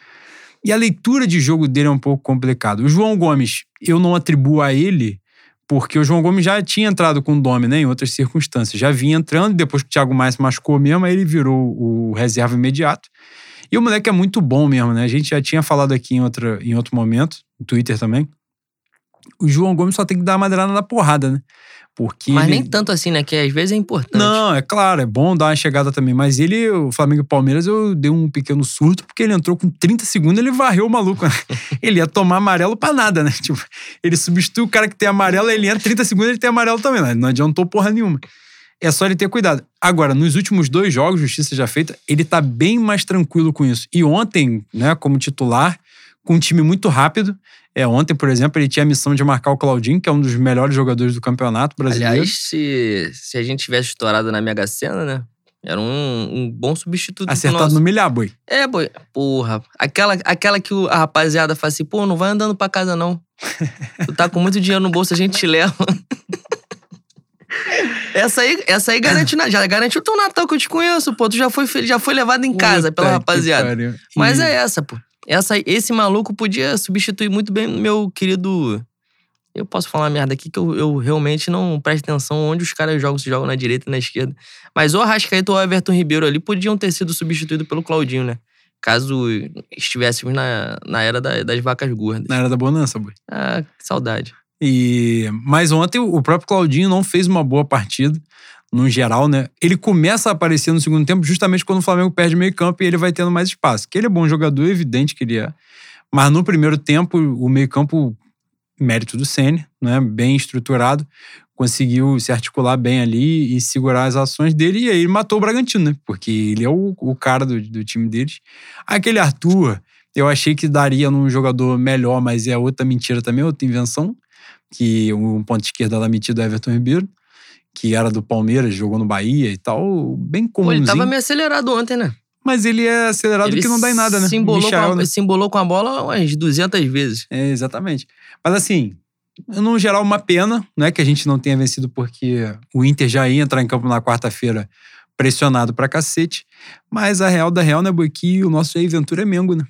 E a leitura de jogo dele é um pouco complicado. O João Gomes, eu não atribuo a ele, porque o João Gomes já tinha entrado com o Dome, né, em outras circunstâncias. Já vinha entrando, depois que o Thiago Maia se machucou mesmo, aí ele virou o reserva imediato. E o moleque é muito bom mesmo, né? A gente já tinha falado aqui em, outra, em outro momento, no Twitter também. O João Gomes só tem que dar a madeirada na porrada, né? Porque mas ele... nem tanto assim, né? Que às vezes é importante. Não, é claro, é bom dar uma chegada também. Mas ele, o Flamengo e Palmeiras, eu dei um pequeno surto, porque ele entrou com 30 segundos ele varreu o maluco. Né? ele ia tomar amarelo pra nada, né? Tipo, ele substitui o cara que tem amarelo, ele entra 30 segundos ele tem amarelo também. Né? Não adiantou porra nenhuma. É só ele ter cuidado. Agora, nos últimos dois jogos, justiça já feita, ele tá bem mais tranquilo com isso. E ontem, né, como titular, com um time muito rápido, é, ontem, por exemplo, ele tinha a missão de marcar o Claudinho, que é um dos melhores jogadores do campeonato brasileiro. Aliás, se, se a gente tivesse estourado na Mega Sena, né? Era um, um bom substituto. Acertado no milhar, boi. É, boi. Porra. Aquela, aquela que a rapaziada fala assim, pô, não vai andando pra casa, não. tu tá com muito dinheiro no bolso, a gente te leva. essa aí, essa aí garante, já garante o teu Natal que eu te conheço, pô. Tu já foi, já foi levado em casa Puta pela rapaziada. Mas é essa, pô. Essa, esse maluco podia substituir muito bem meu querido. Eu posso falar merda aqui que eu, eu realmente não presto atenção onde os caras jogam, se jogam na direita e na esquerda. Mas o Arrascaeta ou o Everton Ribeiro ali podiam ter sido substituídos pelo Claudinho, né? Caso estivéssemos na, na era da, das vacas gordas. Na era da bonança, boi. Ah, que saudade. E, mas ontem o próprio Claudinho não fez uma boa partida no geral, né? Ele começa a aparecer no segundo tempo justamente quando o Flamengo perde meio campo e ele vai tendo mais espaço. Que ele é bom jogador, é evidente que ele é. Mas no primeiro tempo, o meio campo, mérito do Sene, né? Bem estruturado, conseguiu se articular bem ali e segurar as ações dele. E aí ele matou o Bragantino, né? Porque ele é o, o cara do, do time deles. Aquele Arthur, eu achei que daria num jogador melhor, mas é outra mentira também, outra invenção. Que um ponto esquerda lá metido é Everton Ribeiro que era do Palmeiras, jogou no Bahia e tal, bem comum. Ele tava meio acelerado ontem, né? Mas ele é acelerado ele que não dá em nada, né? Se embolou, Michael, com a, né? se embolou com a bola umas 200 vezes. É, exatamente. Mas assim, no geral, uma pena, né, que a gente não tenha vencido, porque o Inter já ia entrar em campo na quarta-feira pressionado pra cacete. Mas a real da real, né, Boi, que o nosso Jair Ventura é Mengo, né?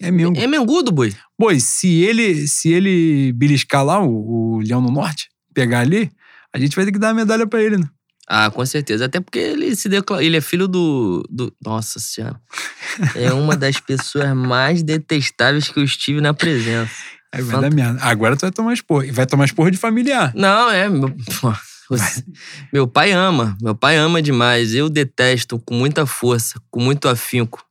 É Mengo. É Mengudo, Boi. Boi, se ele, se ele beliscar lá o, o Leão no Norte, pegar ali, a gente vai ter que dar a medalha para ele, né? Ah, com certeza. Até porque ele se declarou. Ele é filho do, do. Nossa Senhora. É uma das pessoas mais detestáveis que eu estive na presença. Aí vai dar merda. Agora tu vai tomar esporro. E vai tomar esporro de familiar. Não, é. Meu, meu pai ama. Meu pai ama demais. Eu detesto com muita força, com muito afinco.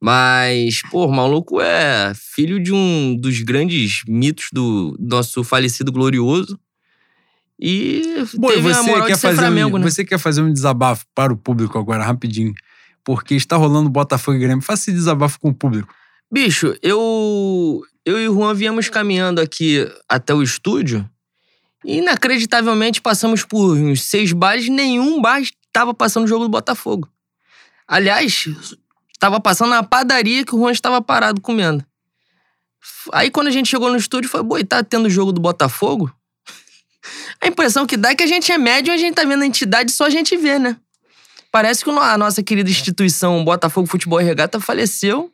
Mas, pô, o maluco é filho de um dos grandes mitos do nosso falecido glorioso. E teve você quer fazer Flamengo, um, né? Você quer fazer um desabafo para o público agora, rapidinho. Porque está rolando Botafogo e Grêmio. Faça esse desabafo com o público. Bicho, eu, eu e o Juan viemos caminhando aqui até o estúdio e inacreditavelmente passamos por uns seis bares, nenhum bar estava passando o jogo do Botafogo. Aliás, estava passando na padaria que o Juan estava parado comendo. Aí quando a gente chegou no estúdio, foi, boi, tá tendo o jogo do Botafogo? A impressão que dá é que a gente é médium e a gente tá vendo a entidade só a gente vê, né? Parece que a nossa querida instituição Botafogo Futebol e Regata faleceu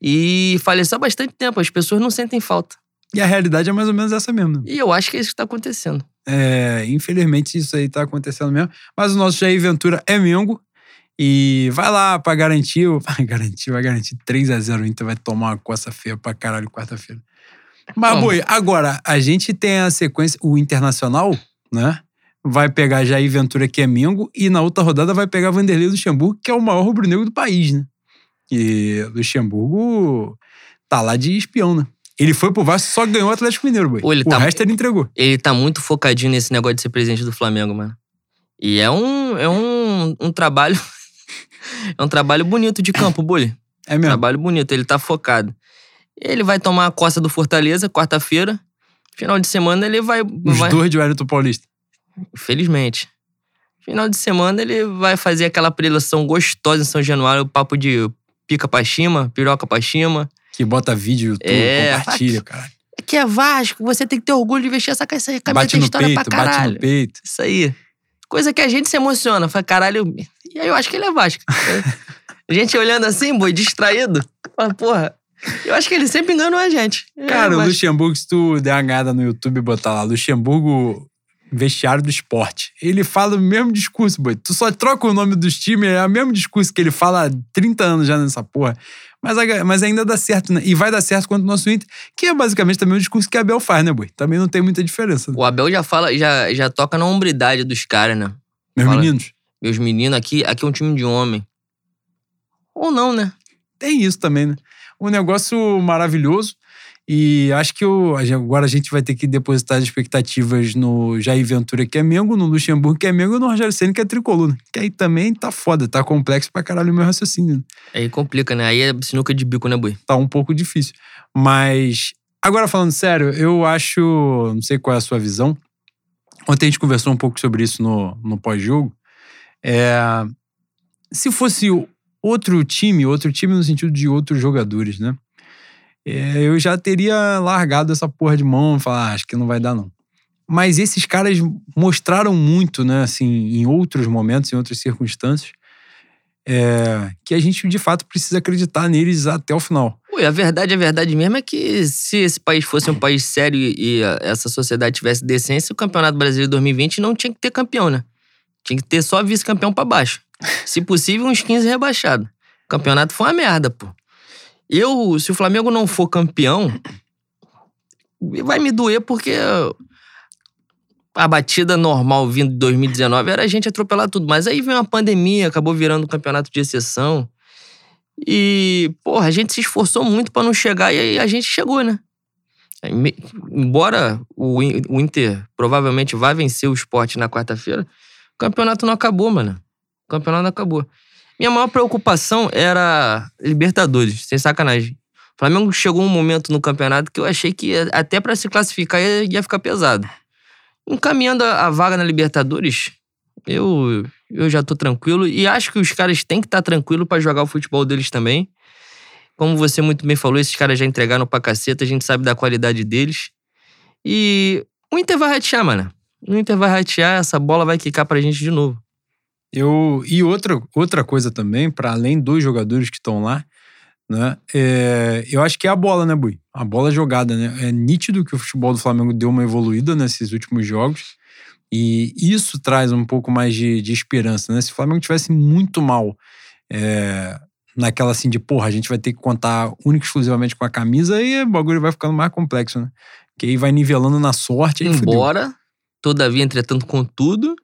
e faleceu há bastante tempo. As pessoas não sentem falta. E a realidade é mais ou menos essa mesmo. E eu acho que é isso que tá acontecendo. É, infelizmente isso aí tá acontecendo mesmo. Mas o nosso Jair Ventura é Mengo. E vai lá pra garantir, vai garantir, vai garantir 3x0. O Inter vai tomar uma coça feia pra caralho quarta-feira. Mas, Bom. boi, agora, a gente tem a sequência, o Internacional, né? Vai pegar Jair Ventura, que é Mengo, e na outra rodada vai pegar Vanderlei Luxemburgo, que é o maior rubro-negro do país, né? E Luxemburgo tá lá de espião, né? Ele foi pro Vasco só ganhou o Atlético Mineiro, boi. Pô, ele o tá- resto ele entregou. Ele tá muito focadinho nesse negócio de ser presidente do Flamengo, mano. E é um, é um, um trabalho. é um trabalho bonito de campo, Bully. É mesmo. Trabalho bonito, ele tá focado. Ele vai tomar a costa do Fortaleza quarta-feira. Final de semana ele vai. Os vai dois de Wellington Paulista. Felizmente. Final de semana ele vai fazer aquela preleção gostosa em São Januário, o papo de pica pra cima, piroca pra cima. Que bota vídeo, tudo, É, compartilha, cara. Aqui é Vasco, você tem que ter orgulho de vestir essa, essa camisa Bate tem no história peito, pra bate caralho. no peito. Isso aí. Coisa que a gente se emociona. Fala, caralho. E aí eu acho que ele é Vasco. a gente olhando assim, boi, distraído. Fala, porra. Eu acho que ele sempre enganou a gente. É, Cara, o mas- Luxemburgo, se tu der uma ganhada no YouTube e botar lá, Luxemburgo vestiário do esporte. Ele fala o mesmo discurso, boi. Tu só troca o nome dos times, é o mesmo discurso que ele fala há 30 anos já nessa porra. Mas, mas ainda dá certo, né? E vai dar certo quanto o nosso Inter, que é basicamente também o discurso que a Abel faz, né, boi? Também não tem muita diferença. Né? O Abel já fala, já, já toca na hombridade dos caras, né? Meus fala- meninos, Meus meninos, aqui, aqui é um time de homem. Ou não, né? tem isso também, né? Um negócio maravilhoso. E acho que gente- agora a gente vai ter que depositar as expectativas no Jair Ventura, que é Mengo, no Luxemburgo, que é Mengo, e no Rogério Senna, que é tricolor. né? Que aí também tá foda, tá complexo pra caralho o meu raciocínio. né? Aí complica, né? Aí é sinuca de bico, né, boi? Tá um pouco difícil. Mas, agora falando sério, eu acho. Não sei qual é a sua visão. Ontem a gente conversou um pouco sobre isso no, no pós-jogo. É, se fosse outro time, outro time no sentido de outros jogadores, né? É, eu já teria largado essa porra de mão e falar, ah, acho que não vai dar, não. Mas esses caras mostraram muito, né, assim, em outros momentos, em outras circunstâncias, é, que a gente de fato precisa acreditar neles até o final. Ui, a verdade, a verdade mesmo é que se esse país fosse um país sério e e essa sociedade tivesse decência, o Campeonato Brasileiro 2020 não tinha que ter campeão, né? Tinha que ter só vice-campeão pra baixo. Se possível, uns 15 rebaixados. O campeonato foi uma merda, pô. Eu, se o Flamengo não for campeão, vai me doer porque a batida normal vindo de 2019 era a gente atropelar tudo. Mas aí veio uma pandemia, acabou virando um campeonato de exceção. E, porra, a gente se esforçou muito pra não chegar e aí a gente chegou, né? Embora o Inter provavelmente vá vencer o esporte na quarta-feira, o campeonato não acabou, mano. O campeonato acabou. Minha maior preocupação era Libertadores, sem sacanagem. O Flamengo chegou um momento no campeonato que eu achei que até pra se classificar ia, ia ficar pesado. Encaminhando a, a vaga na Libertadores, eu, eu já tô tranquilo e acho que os caras têm que estar tranquilo pra jogar o futebol deles também. Como você muito bem falou, esses caras já entregaram pra caceta, a gente sabe da qualidade deles. E o Inter vai ratear, mano. O Inter vai ratear, essa bola vai quicar pra gente de novo. Eu, e outra, outra coisa também, para além dos jogadores que estão lá, né? é, eu acho que é a bola, né, Bui? A bola jogada, né? É nítido que o futebol do Flamengo deu uma evoluída nesses últimos jogos. E isso traz um pouco mais de, de esperança, né? Se o Flamengo tivesse muito mal é, naquela assim de, porra, a gente vai ter que contar única e exclusivamente com a camisa e o bagulho vai ficando mais complexo, né? Que aí vai nivelando na sorte. Embora, todavia, entretanto, contudo,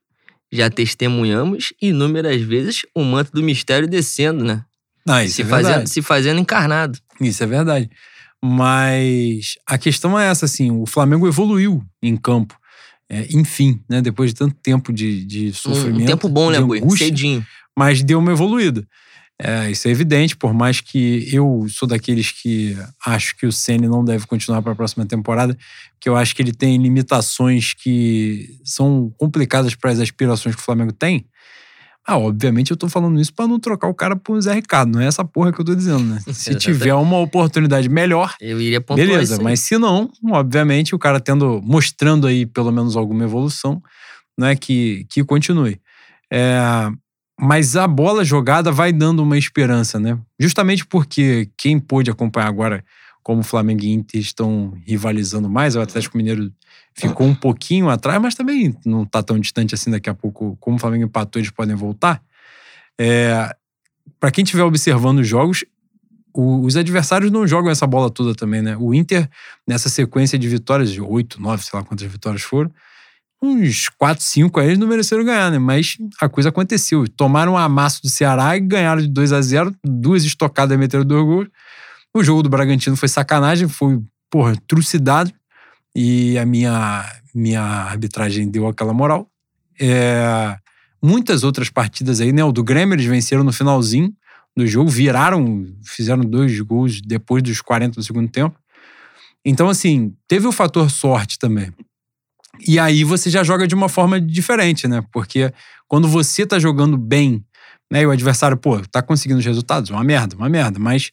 já testemunhamos inúmeras vezes o manto do mistério descendo, né? Ah, isso se, é fazendo, se fazendo encarnado. Isso é verdade. Mas a questão é essa, assim, o Flamengo evoluiu em campo. É, enfim, né? Depois de tanto tempo de, de sofrimento. Um tempo bom, né, Bui? Cedinho. Mas deu uma evoluída. É, isso é evidente, por mais que eu sou daqueles que acho que o Ceni não deve continuar para a próxima temporada, que eu acho que ele tem limitações que são complicadas para as aspirações que o Flamengo tem. Ah, obviamente eu tô falando isso para não trocar o cara por Zé Ricardo, não é essa porra que eu tô dizendo, né? Se tiver uma oportunidade melhor, eu iria pontuar beleza, mas se não, obviamente o cara tendo mostrando aí pelo menos alguma evolução, né, que que continue. É, mas a bola jogada vai dando uma esperança, né? Justamente porque quem pôde acompanhar agora como o Flamengo e Inter estão rivalizando mais, o Atlético Mineiro ficou um pouquinho atrás, mas também não está tão distante assim daqui a pouco. Como o Flamengo empatou, eles podem voltar. É, para quem estiver observando os jogos, os adversários não jogam essa bola toda também, né? O Inter, nessa sequência de vitórias, de 8, 9, sei lá quantas vitórias foram, uns 4, 5 aí eles não mereceram ganhar, né? Mas a coisa aconteceu. Tomaram um amasso do Ceará e ganharam de 2 a 0 duas estocadas meteram dois gols. O jogo do Bragantino foi sacanagem, foi, porra, trucidado e a minha, minha arbitragem deu aquela moral. É, muitas outras partidas aí, né? O do Grêmio eles venceram no finalzinho do jogo, viraram, fizeram dois gols depois dos 40 do segundo tempo. Então, assim, teve o fator sorte também. E aí você já joga de uma forma diferente, né? Porque quando você tá jogando bem, né? E o adversário, pô, tá conseguindo os resultados, uma merda, uma merda, mas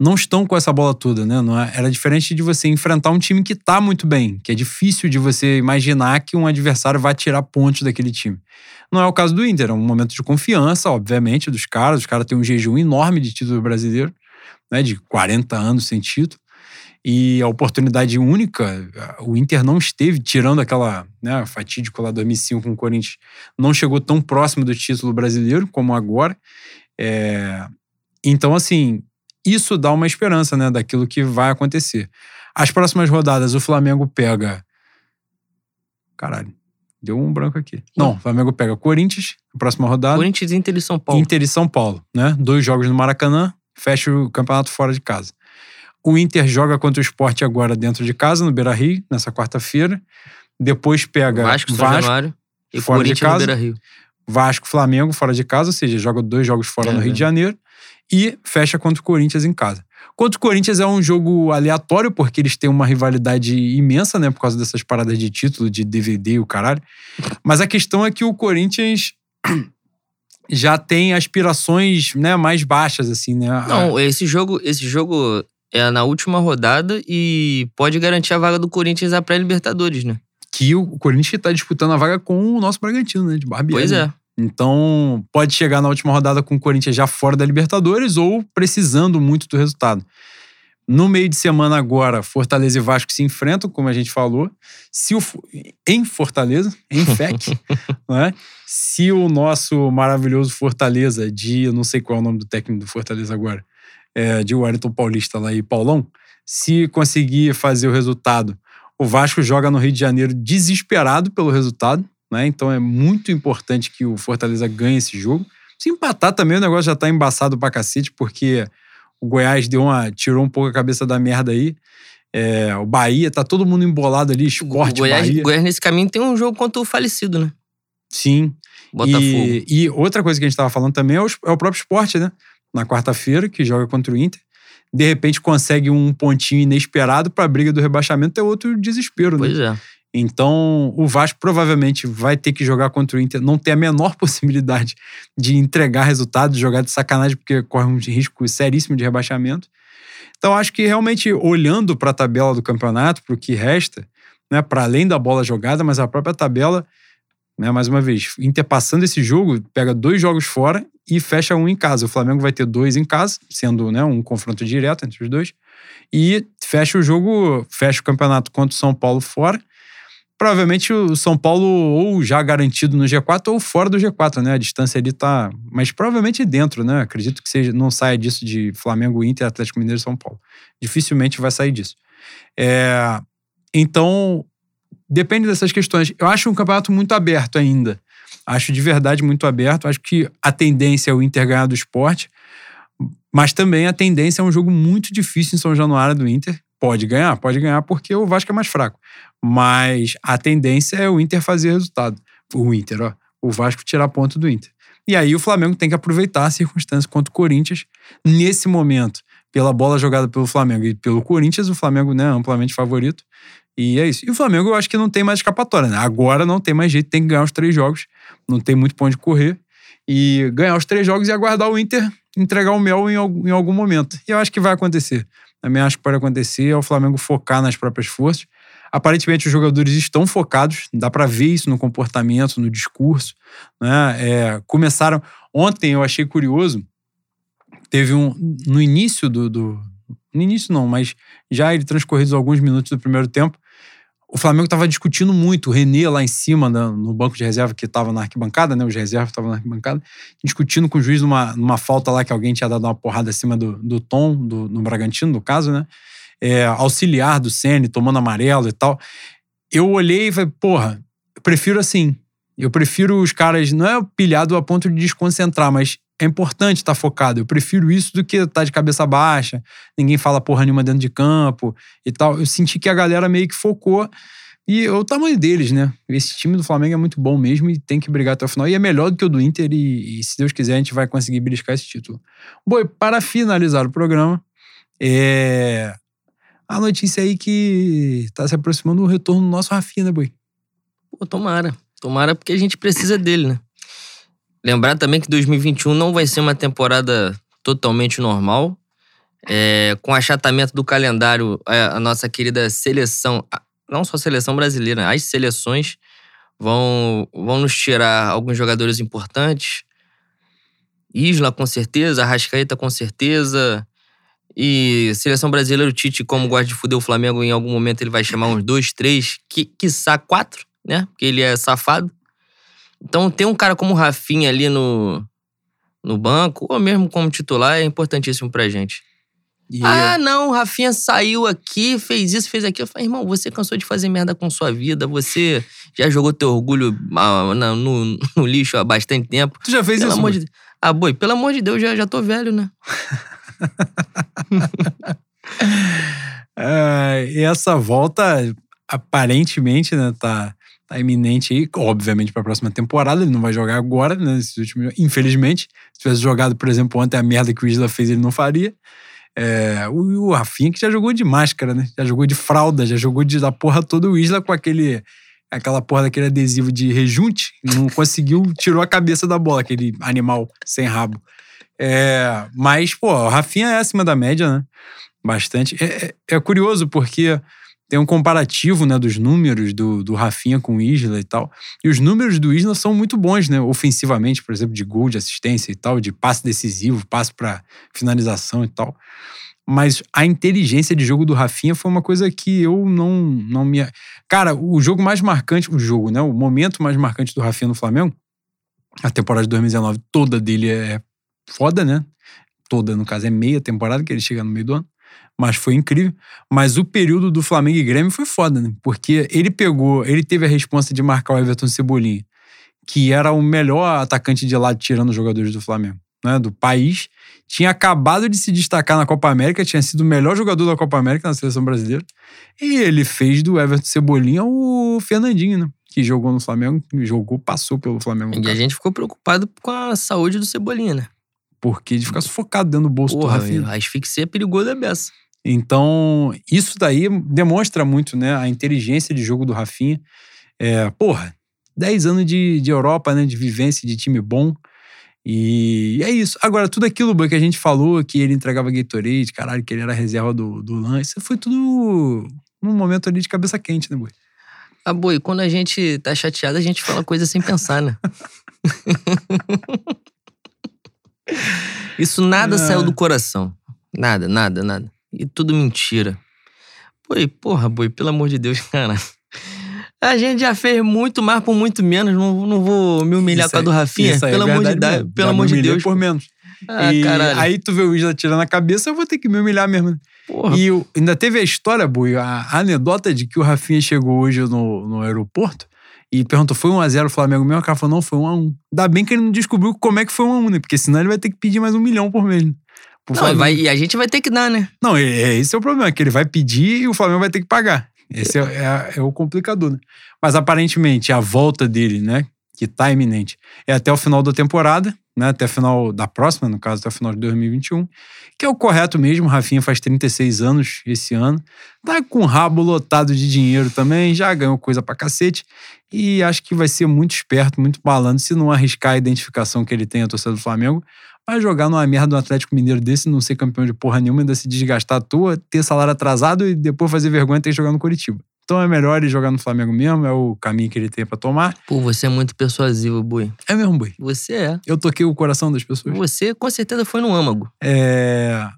não estão com essa bola toda, né? Não é, era diferente de você enfrentar um time que tá muito bem, que é difícil de você imaginar que um adversário vai tirar pontos daquele time. Não é o caso do Inter, é um momento de confiança, obviamente, dos caras. Os caras têm um jejum enorme de título brasileiro, né? De 40 anos sem título. E a oportunidade única, o Inter não esteve, tirando aquela né, fatídico lá 2005 com o Corinthians, não chegou tão próximo do título brasileiro como agora. É... Então, assim, isso dá uma esperança, né, daquilo que vai acontecer. As próximas rodadas, o Flamengo pega. Caralho, deu um branco aqui. Não, o Flamengo pega Corinthians, a próxima rodada. Corinthians, Inter e São Paulo. Inter e São Paulo, né? Dois jogos no Maracanã, fecha o campeonato fora de casa. O Inter joga contra o Sport agora dentro de casa, no Beira Rio, nessa quarta-feira. Depois pega Vasco, Vasco Januário, e fora Corinthians de casa. no Beira Rio. Vasco, Flamengo fora de casa, ou seja, joga dois jogos fora é, no Rio é. de Janeiro e fecha contra o Corinthians em casa. Contra o Corinthians é um jogo aleatório, porque eles têm uma rivalidade imensa, né? Por causa dessas paradas de título, de DVD e o caralho. Mas a questão é que o Corinthians já tem aspirações né, mais baixas, assim, né? Não, esse jogo, esse jogo é na última rodada e pode garantir a vaga do Corinthians à pré-Libertadores, né? Que o Corinthians está disputando a vaga com o nosso Bragantino, né? De Barbieri. Pois é. Então, pode chegar na última rodada com o Corinthians já fora da Libertadores ou precisando muito do resultado. No meio de semana agora, Fortaleza e Vasco se enfrentam, como a gente falou. Se o, em Fortaleza, em FEC, né? se o nosso maravilhoso Fortaleza, de eu não sei qual é o nome do técnico do Fortaleza agora, é, de Wellington Paulista lá e Paulão, se conseguir fazer o resultado, o Vasco joga no Rio de Janeiro desesperado pelo resultado, né? Então é muito importante que o Fortaleza ganhe esse jogo. Se empatar também, o negócio já tá embaçado pra cacete, porque o Goiás deu uma, tirou um pouco a cabeça da merda aí. É, o Bahia, tá todo mundo embolado ali, esporte, o Goiás, Bahia. Goiás nesse caminho tem um jogo contra o falecido, né? Sim. Botafogo. E, e outra coisa que a gente tava falando também é o, é o próprio esporte, né? Na quarta-feira, que joga contra o Inter. De repente consegue um pontinho inesperado pra briga do rebaixamento, é outro desespero, pois né? Pois é. Então, o Vasco provavelmente vai ter que jogar contra o Inter, não tem a menor possibilidade de entregar resultados, jogar de sacanagem, porque corre um risco seríssimo de rebaixamento. Então, acho que realmente olhando para a tabela do campeonato, para o que resta, né, para além da bola jogada, mas a própria tabela, né, mais uma vez, Inter passando esse jogo, pega dois jogos fora e fecha um em casa. O Flamengo vai ter dois em casa, sendo né, um confronto direto entre os dois, e fecha o jogo, fecha o campeonato contra o São Paulo fora provavelmente o São Paulo ou já garantido no G4 ou fora do G4, né? A distância ali tá. Mas provavelmente dentro, né? Acredito que seja, não saia disso de Flamengo, Inter, Atlético Mineiro e São Paulo. Dificilmente vai sair disso. É, então, depende dessas questões. Eu acho um campeonato muito aberto ainda. Acho de verdade muito aberto. Acho que a tendência é o Inter ganhar do esporte. Mas também a tendência é um jogo muito difícil em São Januário do Inter. Pode ganhar, pode ganhar porque o Vasco é mais fraco. Mas a tendência é o Inter fazer resultado. O Inter, ó. O Vasco tirar ponto do Inter. E aí o Flamengo tem que aproveitar a circunstância contra o Corinthians. Nesse momento, pela bola jogada pelo Flamengo e pelo Corinthians, o Flamengo né, amplamente favorito. E é isso. E o Flamengo eu acho que não tem mais escapatória, né? Agora não tem mais jeito, tem que ganhar os três jogos. Não tem muito ponto de correr. E ganhar os três jogos e aguardar o Inter entregar o mel em, em algum momento. E eu acho que vai acontecer. Também acho que pode acontecer é o Flamengo focar nas próprias forças. Aparentemente os jogadores estão focados, dá para ver isso no comportamento, no discurso. Né? É, começaram. Ontem eu achei curioso, teve um. No início do, do. No início não, mas já ele transcorridos alguns minutos do primeiro tempo, o Flamengo estava discutindo muito, o Renê lá em cima, no banco de reserva que estava na arquibancada, né? Os reservas estavam na arquibancada, discutindo com o juiz numa, numa falta lá que alguém tinha dado uma porrada acima do, do Tom, do, no Bragantino, no caso, né? É, auxiliar do Sene, tomando amarelo e tal. Eu olhei e falei, porra, prefiro assim. Eu prefiro os caras, não é pilhado a ponto de desconcentrar, mas é importante estar tá focado. Eu prefiro isso do que estar tá de cabeça baixa, ninguém fala porra nenhuma dentro de campo e tal. Eu senti que a galera meio que focou. E o tamanho deles, né? Esse time do Flamengo é muito bom mesmo e tem que brigar até o final. E é melhor do que o do Inter, e, e se Deus quiser, a gente vai conseguir beliscar esse título. Bom, para finalizar o programa, é. A notícia aí que tá se aproximando do retorno do nosso Rafinha, né, Boi? Pô, tomara. Tomara porque a gente precisa dele, né? Lembrar também que 2021 não vai ser uma temporada totalmente normal. É, com achatamento do calendário, a, a nossa querida seleção, não só a seleção brasileira, as seleções vão, vão nos tirar alguns jogadores importantes. Isla, com certeza, Arrascaeta, com certeza. E seleção brasileira, o Tite, como gosta de fuder o Flamengo, em algum momento ele vai chamar uns dois, três, que, quiçá quatro, né? Porque ele é safado. Então, ter um cara como o Rafinha ali no, no banco, ou mesmo como titular, é importantíssimo pra gente. Yeah. Ah, não, o Rafinha saiu aqui, fez isso, fez aquilo. Eu falei, irmão, você cansou de fazer merda com sua vida, você já jogou teu orgulho ah, no, no, no lixo há bastante tempo. Tu já fez pelo isso? Amor de... Ah, boi, pelo amor de Deus, já, já tô velho, né? é, e essa volta, aparentemente, né, tá tá iminente aí, obviamente, para a próxima temporada. Ele não vai jogar agora, né? Últimos, infelizmente. Se tivesse jogado, por exemplo, ontem a merda que o Isla fez, ele não faria. É, o, o Rafinha que já jogou de máscara, né? Já jogou de fralda, já jogou de, da porra toda o Isla com aquele aquela porra daquele adesivo de rejunte, não conseguiu, tirou a cabeça da bola, aquele animal sem rabo. É, mas, pô, o Rafinha é acima da média, né? Bastante. É, é, é curioso porque tem um comparativo né, dos números do, do Rafinha com o Isla e tal. E os números do Isla são muito bons, né? Ofensivamente, por exemplo, de gol, de assistência e tal, de passe decisivo, passe para finalização e tal. Mas a inteligência de jogo do Rafinha foi uma coisa que eu não, não me. Cara, o jogo mais marcante, o jogo, né? O momento mais marcante do Rafinha no Flamengo, a temporada de 2019 toda dele é foda, né? Toda, no caso, é meia temporada, que ele chega no meio do ano mas foi incrível. Mas o período do Flamengo e Grêmio foi foda, né? Porque ele pegou, ele teve a responsa de marcar o Everton Cebolinha, que era o melhor atacante de lado tirando os jogadores do Flamengo, né? Do país. Tinha acabado de se destacar na Copa América, tinha sido o melhor jogador da Copa América na seleção brasileira. E ele fez do Everton Cebolinha o Fernandinho, né? Que jogou no Flamengo, jogou, passou pelo Flamengo. E a gente ficou preocupado com a saúde do Cebolinha, né? Porque de ficar sufocado dentro do bolso Porra, do Rafinha. A asfixia é perigosa beça. Então, isso daí demonstra muito, né, a inteligência de jogo do Rafinha. É, porra, 10 anos de, de Europa, né, de vivência, de time bom. E é isso. Agora, tudo aquilo que a gente falou, que ele entregava Gatorade, caralho, que ele era reserva do, do LAN, isso foi tudo num momento ali de cabeça quente, né, Boi? Ah, Boi, quando a gente tá chateado, a gente fala coisa sem pensar, né? isso nada é. saiu do coração. Nada, nada, nada. E tudo mentira. Boi, porra, boi, pelo amor de Deus, cara. A gente já fez muito mais por muito menos. Não, não vou me humilhar Isso com a do Rafinha. aí é Pelo amor de, mesmo. pelo amor de Deus. por menos. Ah, e caralho. aí tu vê o Isla tirando a cabeça, eu vou ter que me humilhar mesmo. Porra. E o- ainda teve a história, Bui, a, a anedota de que o Rafinha chegou hoje no, no aeroporto e perguntou: foi 1x0 o Flamengo mesmo? O cara falou: não, foi 1x1. Ainda bem que ele não descobriu como é que foi 1x1, né? Porque senão ele vai ter que pedir mais um milhão por mês. Né? Pro Não, vai- e a gente vai ter que dar, né? Não, é, é- esse é o problema, que ele vai pedir e o Flamengo vai ter que pagar. Esse é, é- é o complicador, né? Mas aparentemente a volta dele, né, que tá iminente, é até o final da temporada, né, até o final da próxima, no caso, até o final de 2021, que é o correto mesmo. Rafinha faz 36 anos esse ano, tá com o rabo lotado de dinheiro também, já ganhou coisa pra cacete e acho que vai ser muito esperto, muito malandro se não arriscar a identificação que ele tem a torcida do Flamengo Vai jogar numa merda do Atlético Mineiro desse, não ser campeão de porra nenhuma, ainda se desgastar à toa, ter salário atrasado e depois fazer vergonha ter que jogar no Curitiba. Então é melhor ele jogar no Flamengo mesmo, é o caminho que ele tem pra tomar. Pô, você é muito persuasivo, Bui. É mesmo, Bui. Você é. Eu toquei o coração das pessoas. Você com certeza foi no âmago. É.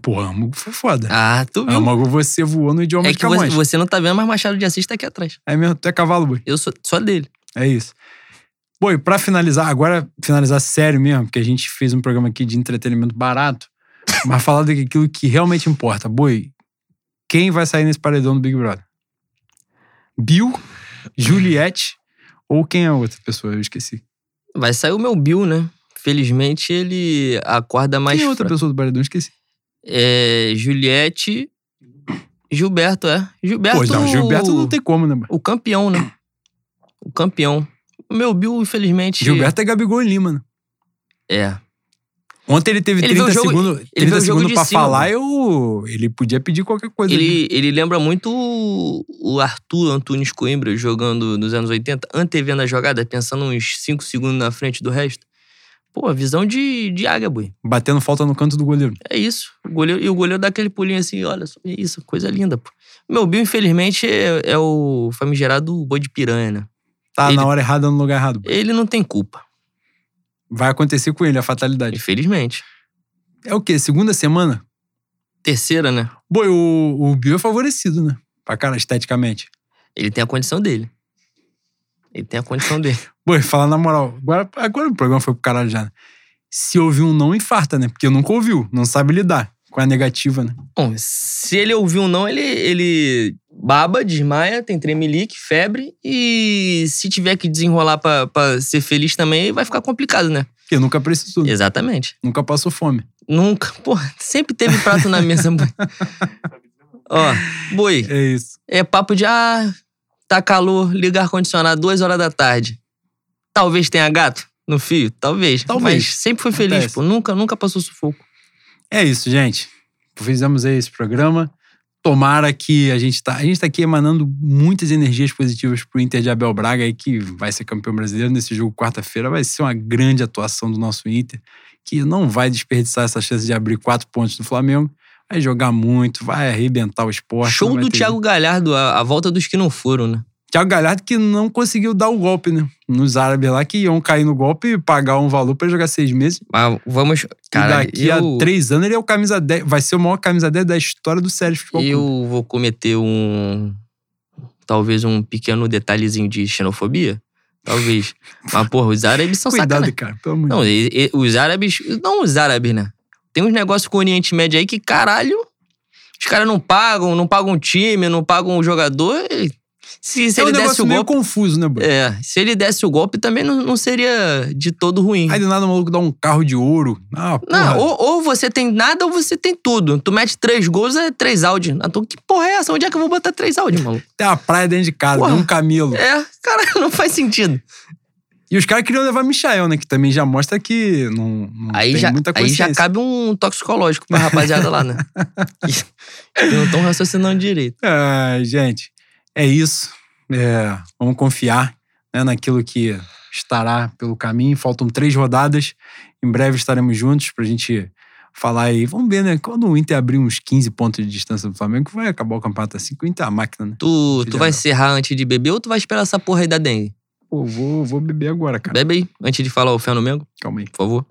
Pô, Âmago foi foda. Ah, tu viu? Âmago você voou no idioma é de que você, Camões. você não tá vendo, mas Machado de Assis tá aqui atrás. É mesmo, tu é cavalo, Bui. Eu sou só dele. É isso. Bom, e pra finalizar, agora finalizar sério mesmo, porque a gente fez um programa aqui de entretenimento barato, mas falar daquilo que realmente importa. Boi, quem vai sair nesse paredão do Big Brother? Bill, Juliette ou quem é a outra pessoa? Eu esqueci. Vai sair o meu Bill, né? Felizmente ele acorda mais. quem é outra fra- pessoa do paredão? Eu esqueci. É. Juliette. Gilberto, é. Gilberto. Pô, não, Gilberto não tem como, né? O campeão, né? O campeão. O meu Bill, infelizmente. Gilberto é Gabigol e Lima, né? É. Ontem ele teve Ele 30 viu o jogo- segundos, ele 30 viu o jogo segundos pra cima, falar, eu, ele podia pedir qualquer coisa. ali. Ele, ele lembra muito o, o Arthur Antunes Coimbra jogando nos anos 80, antevendo a jogada, pensando uns 5 segundos na frente do resto. Pô, visão de, de águia, boi. Batendo falta no canto do goleiro. É isso. O goleiro, e o goleiro dá aquele pulinho assim, olha só, é isso, coisa linda, pô. Meu Bill, infelizmente, é, é o famigerado boi de piranha, né? Tá Ele- na hora errada, no lugar errado. Ele não tem culpa, Vai acontecer com ele, a fatalidade. infelizmente. É o quê? Segunda semana? Terceira, né? Boi, o, o Bill é favorecido, né? Pra cara, esteticamente. Ele tem a condição dele. Ele tem a condição dele. Boi, falar na moral, agora, agora o programa foi pro caralho já. né? Se ouvir um não, infarta, né? Porque nunca ouviu, não sabe lidar com a negativa, né? Bom, se ele ouvir um não, ele, ele baba, desmaia, tem tremelique, febre. E se tiver que desenrolar pra, pra ser feliz também, vai ficar complicado, né? Porque nunca precisou, Exatamente. nunca passou fome. Nunca. Porra, sempre teve prato na mesa. Ó, boi, É isso. é papo de, ah, tá calor, liga ar-condicionado duas horas da tarde. Talvez tenha gato no fio, talvez. Talvez. Mas sempre foi feliz, Acontece. pô. Nunca, nunca passou sufoco. É isso, gente. Fizemos aí esse programa. Tomara que a gente tá. A gente tá aqui emanando muitas energias positivas pro Inter de Abel Braga aí, que vai ser campeão brasileiro nesse jogo quarta-feira. Vai ser uma grande atuação do nosso Inter, que não vai desperdiçar essa chance de abrir quatro pontos do Flamengo. Vai jogar muito, vai arrebentar o esporte. Show do ter Thiago Galhardo, a, a volta dos que não foram, né? Thiago Galhardo que não conseguiu dar o golpe, né? Nos árabes lá que iam cair no golpe e pagar um valor pra jogar seis meses. Mas vamos. Cara, e daqui eu, a três anos ele é o camisa 10. Vai ser o maior camisa 10 da história do Sérgio Futebol Clube. eu vou cometer um. Talvez um pequeno detalhezinho de xenofobia. Talvez. Mas, porra, os árabes são Cuidado, sacanagem. cara. Pelo Não, e- e- os árabes. Não os árabes, né? Tem uns negócios com o Oriente Médio aí que, caralho, os caras não pagam, não pagam o time, não pagam o jogador. e Se, se é um ele desse o meio golpe. confuso, né, bro? É, se ele desse o golpe também não, não seria de todo ruim. Aí do nada o maluco dá um carro de ouro. Ah. Não, ou, ou você tem nada ou você tem tudo. Tu mete três gols, é três Audi. Ah, tu- Que porra é essa? Onde é que eu vou botar três Audi, maluco? Tem uma praia dentro de casa, Porra. tem um camelo. É, cara, não faz sentido. E os caras queriam levar Michael, né? Que também já mostra que não, não Aí tem já, muita aí consciência. já cabe um toxicológico pra rapaziada lá, né? que não estão raciocinando direito. Ai, gente, é isso. É, vamos confiar né, naquilo que estará pelo caminho. Faltam três rodadas. Em breve estaremos juntos pra gente falar aí. Vamos ver, né? Quando o Inter abrir uns 15 pontos de distância do Flamengo, vai acabar o campeonato assim, que o Inter é a máquina, né? Tu, tu vai encerrar antes de beber ou tu vai esperar essa porra aí da dengue? Pô, vou, vou beber agora, cara. Bebe aí, antes de falar o fé no Mengo, Calma aí. por favor.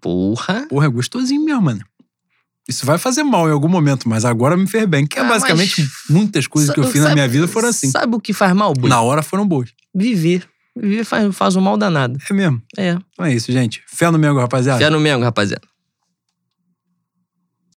Porra. Porra, é gostosinho mesmo, mano. Isso vai fazer mal em algum momento, mas agora me fez bem. Que é Ah, basicamente muitas coisas que eu fiz na sabe- minha vida foram assim. Sabe o que faz mal, Bui? Na hora foram boas. Viver. Viver faz, faz um mal danado. É mesmo. É. Então é isso, gente. Fé no Mengo, rapaziada. Fé no Mengo, rapaziada.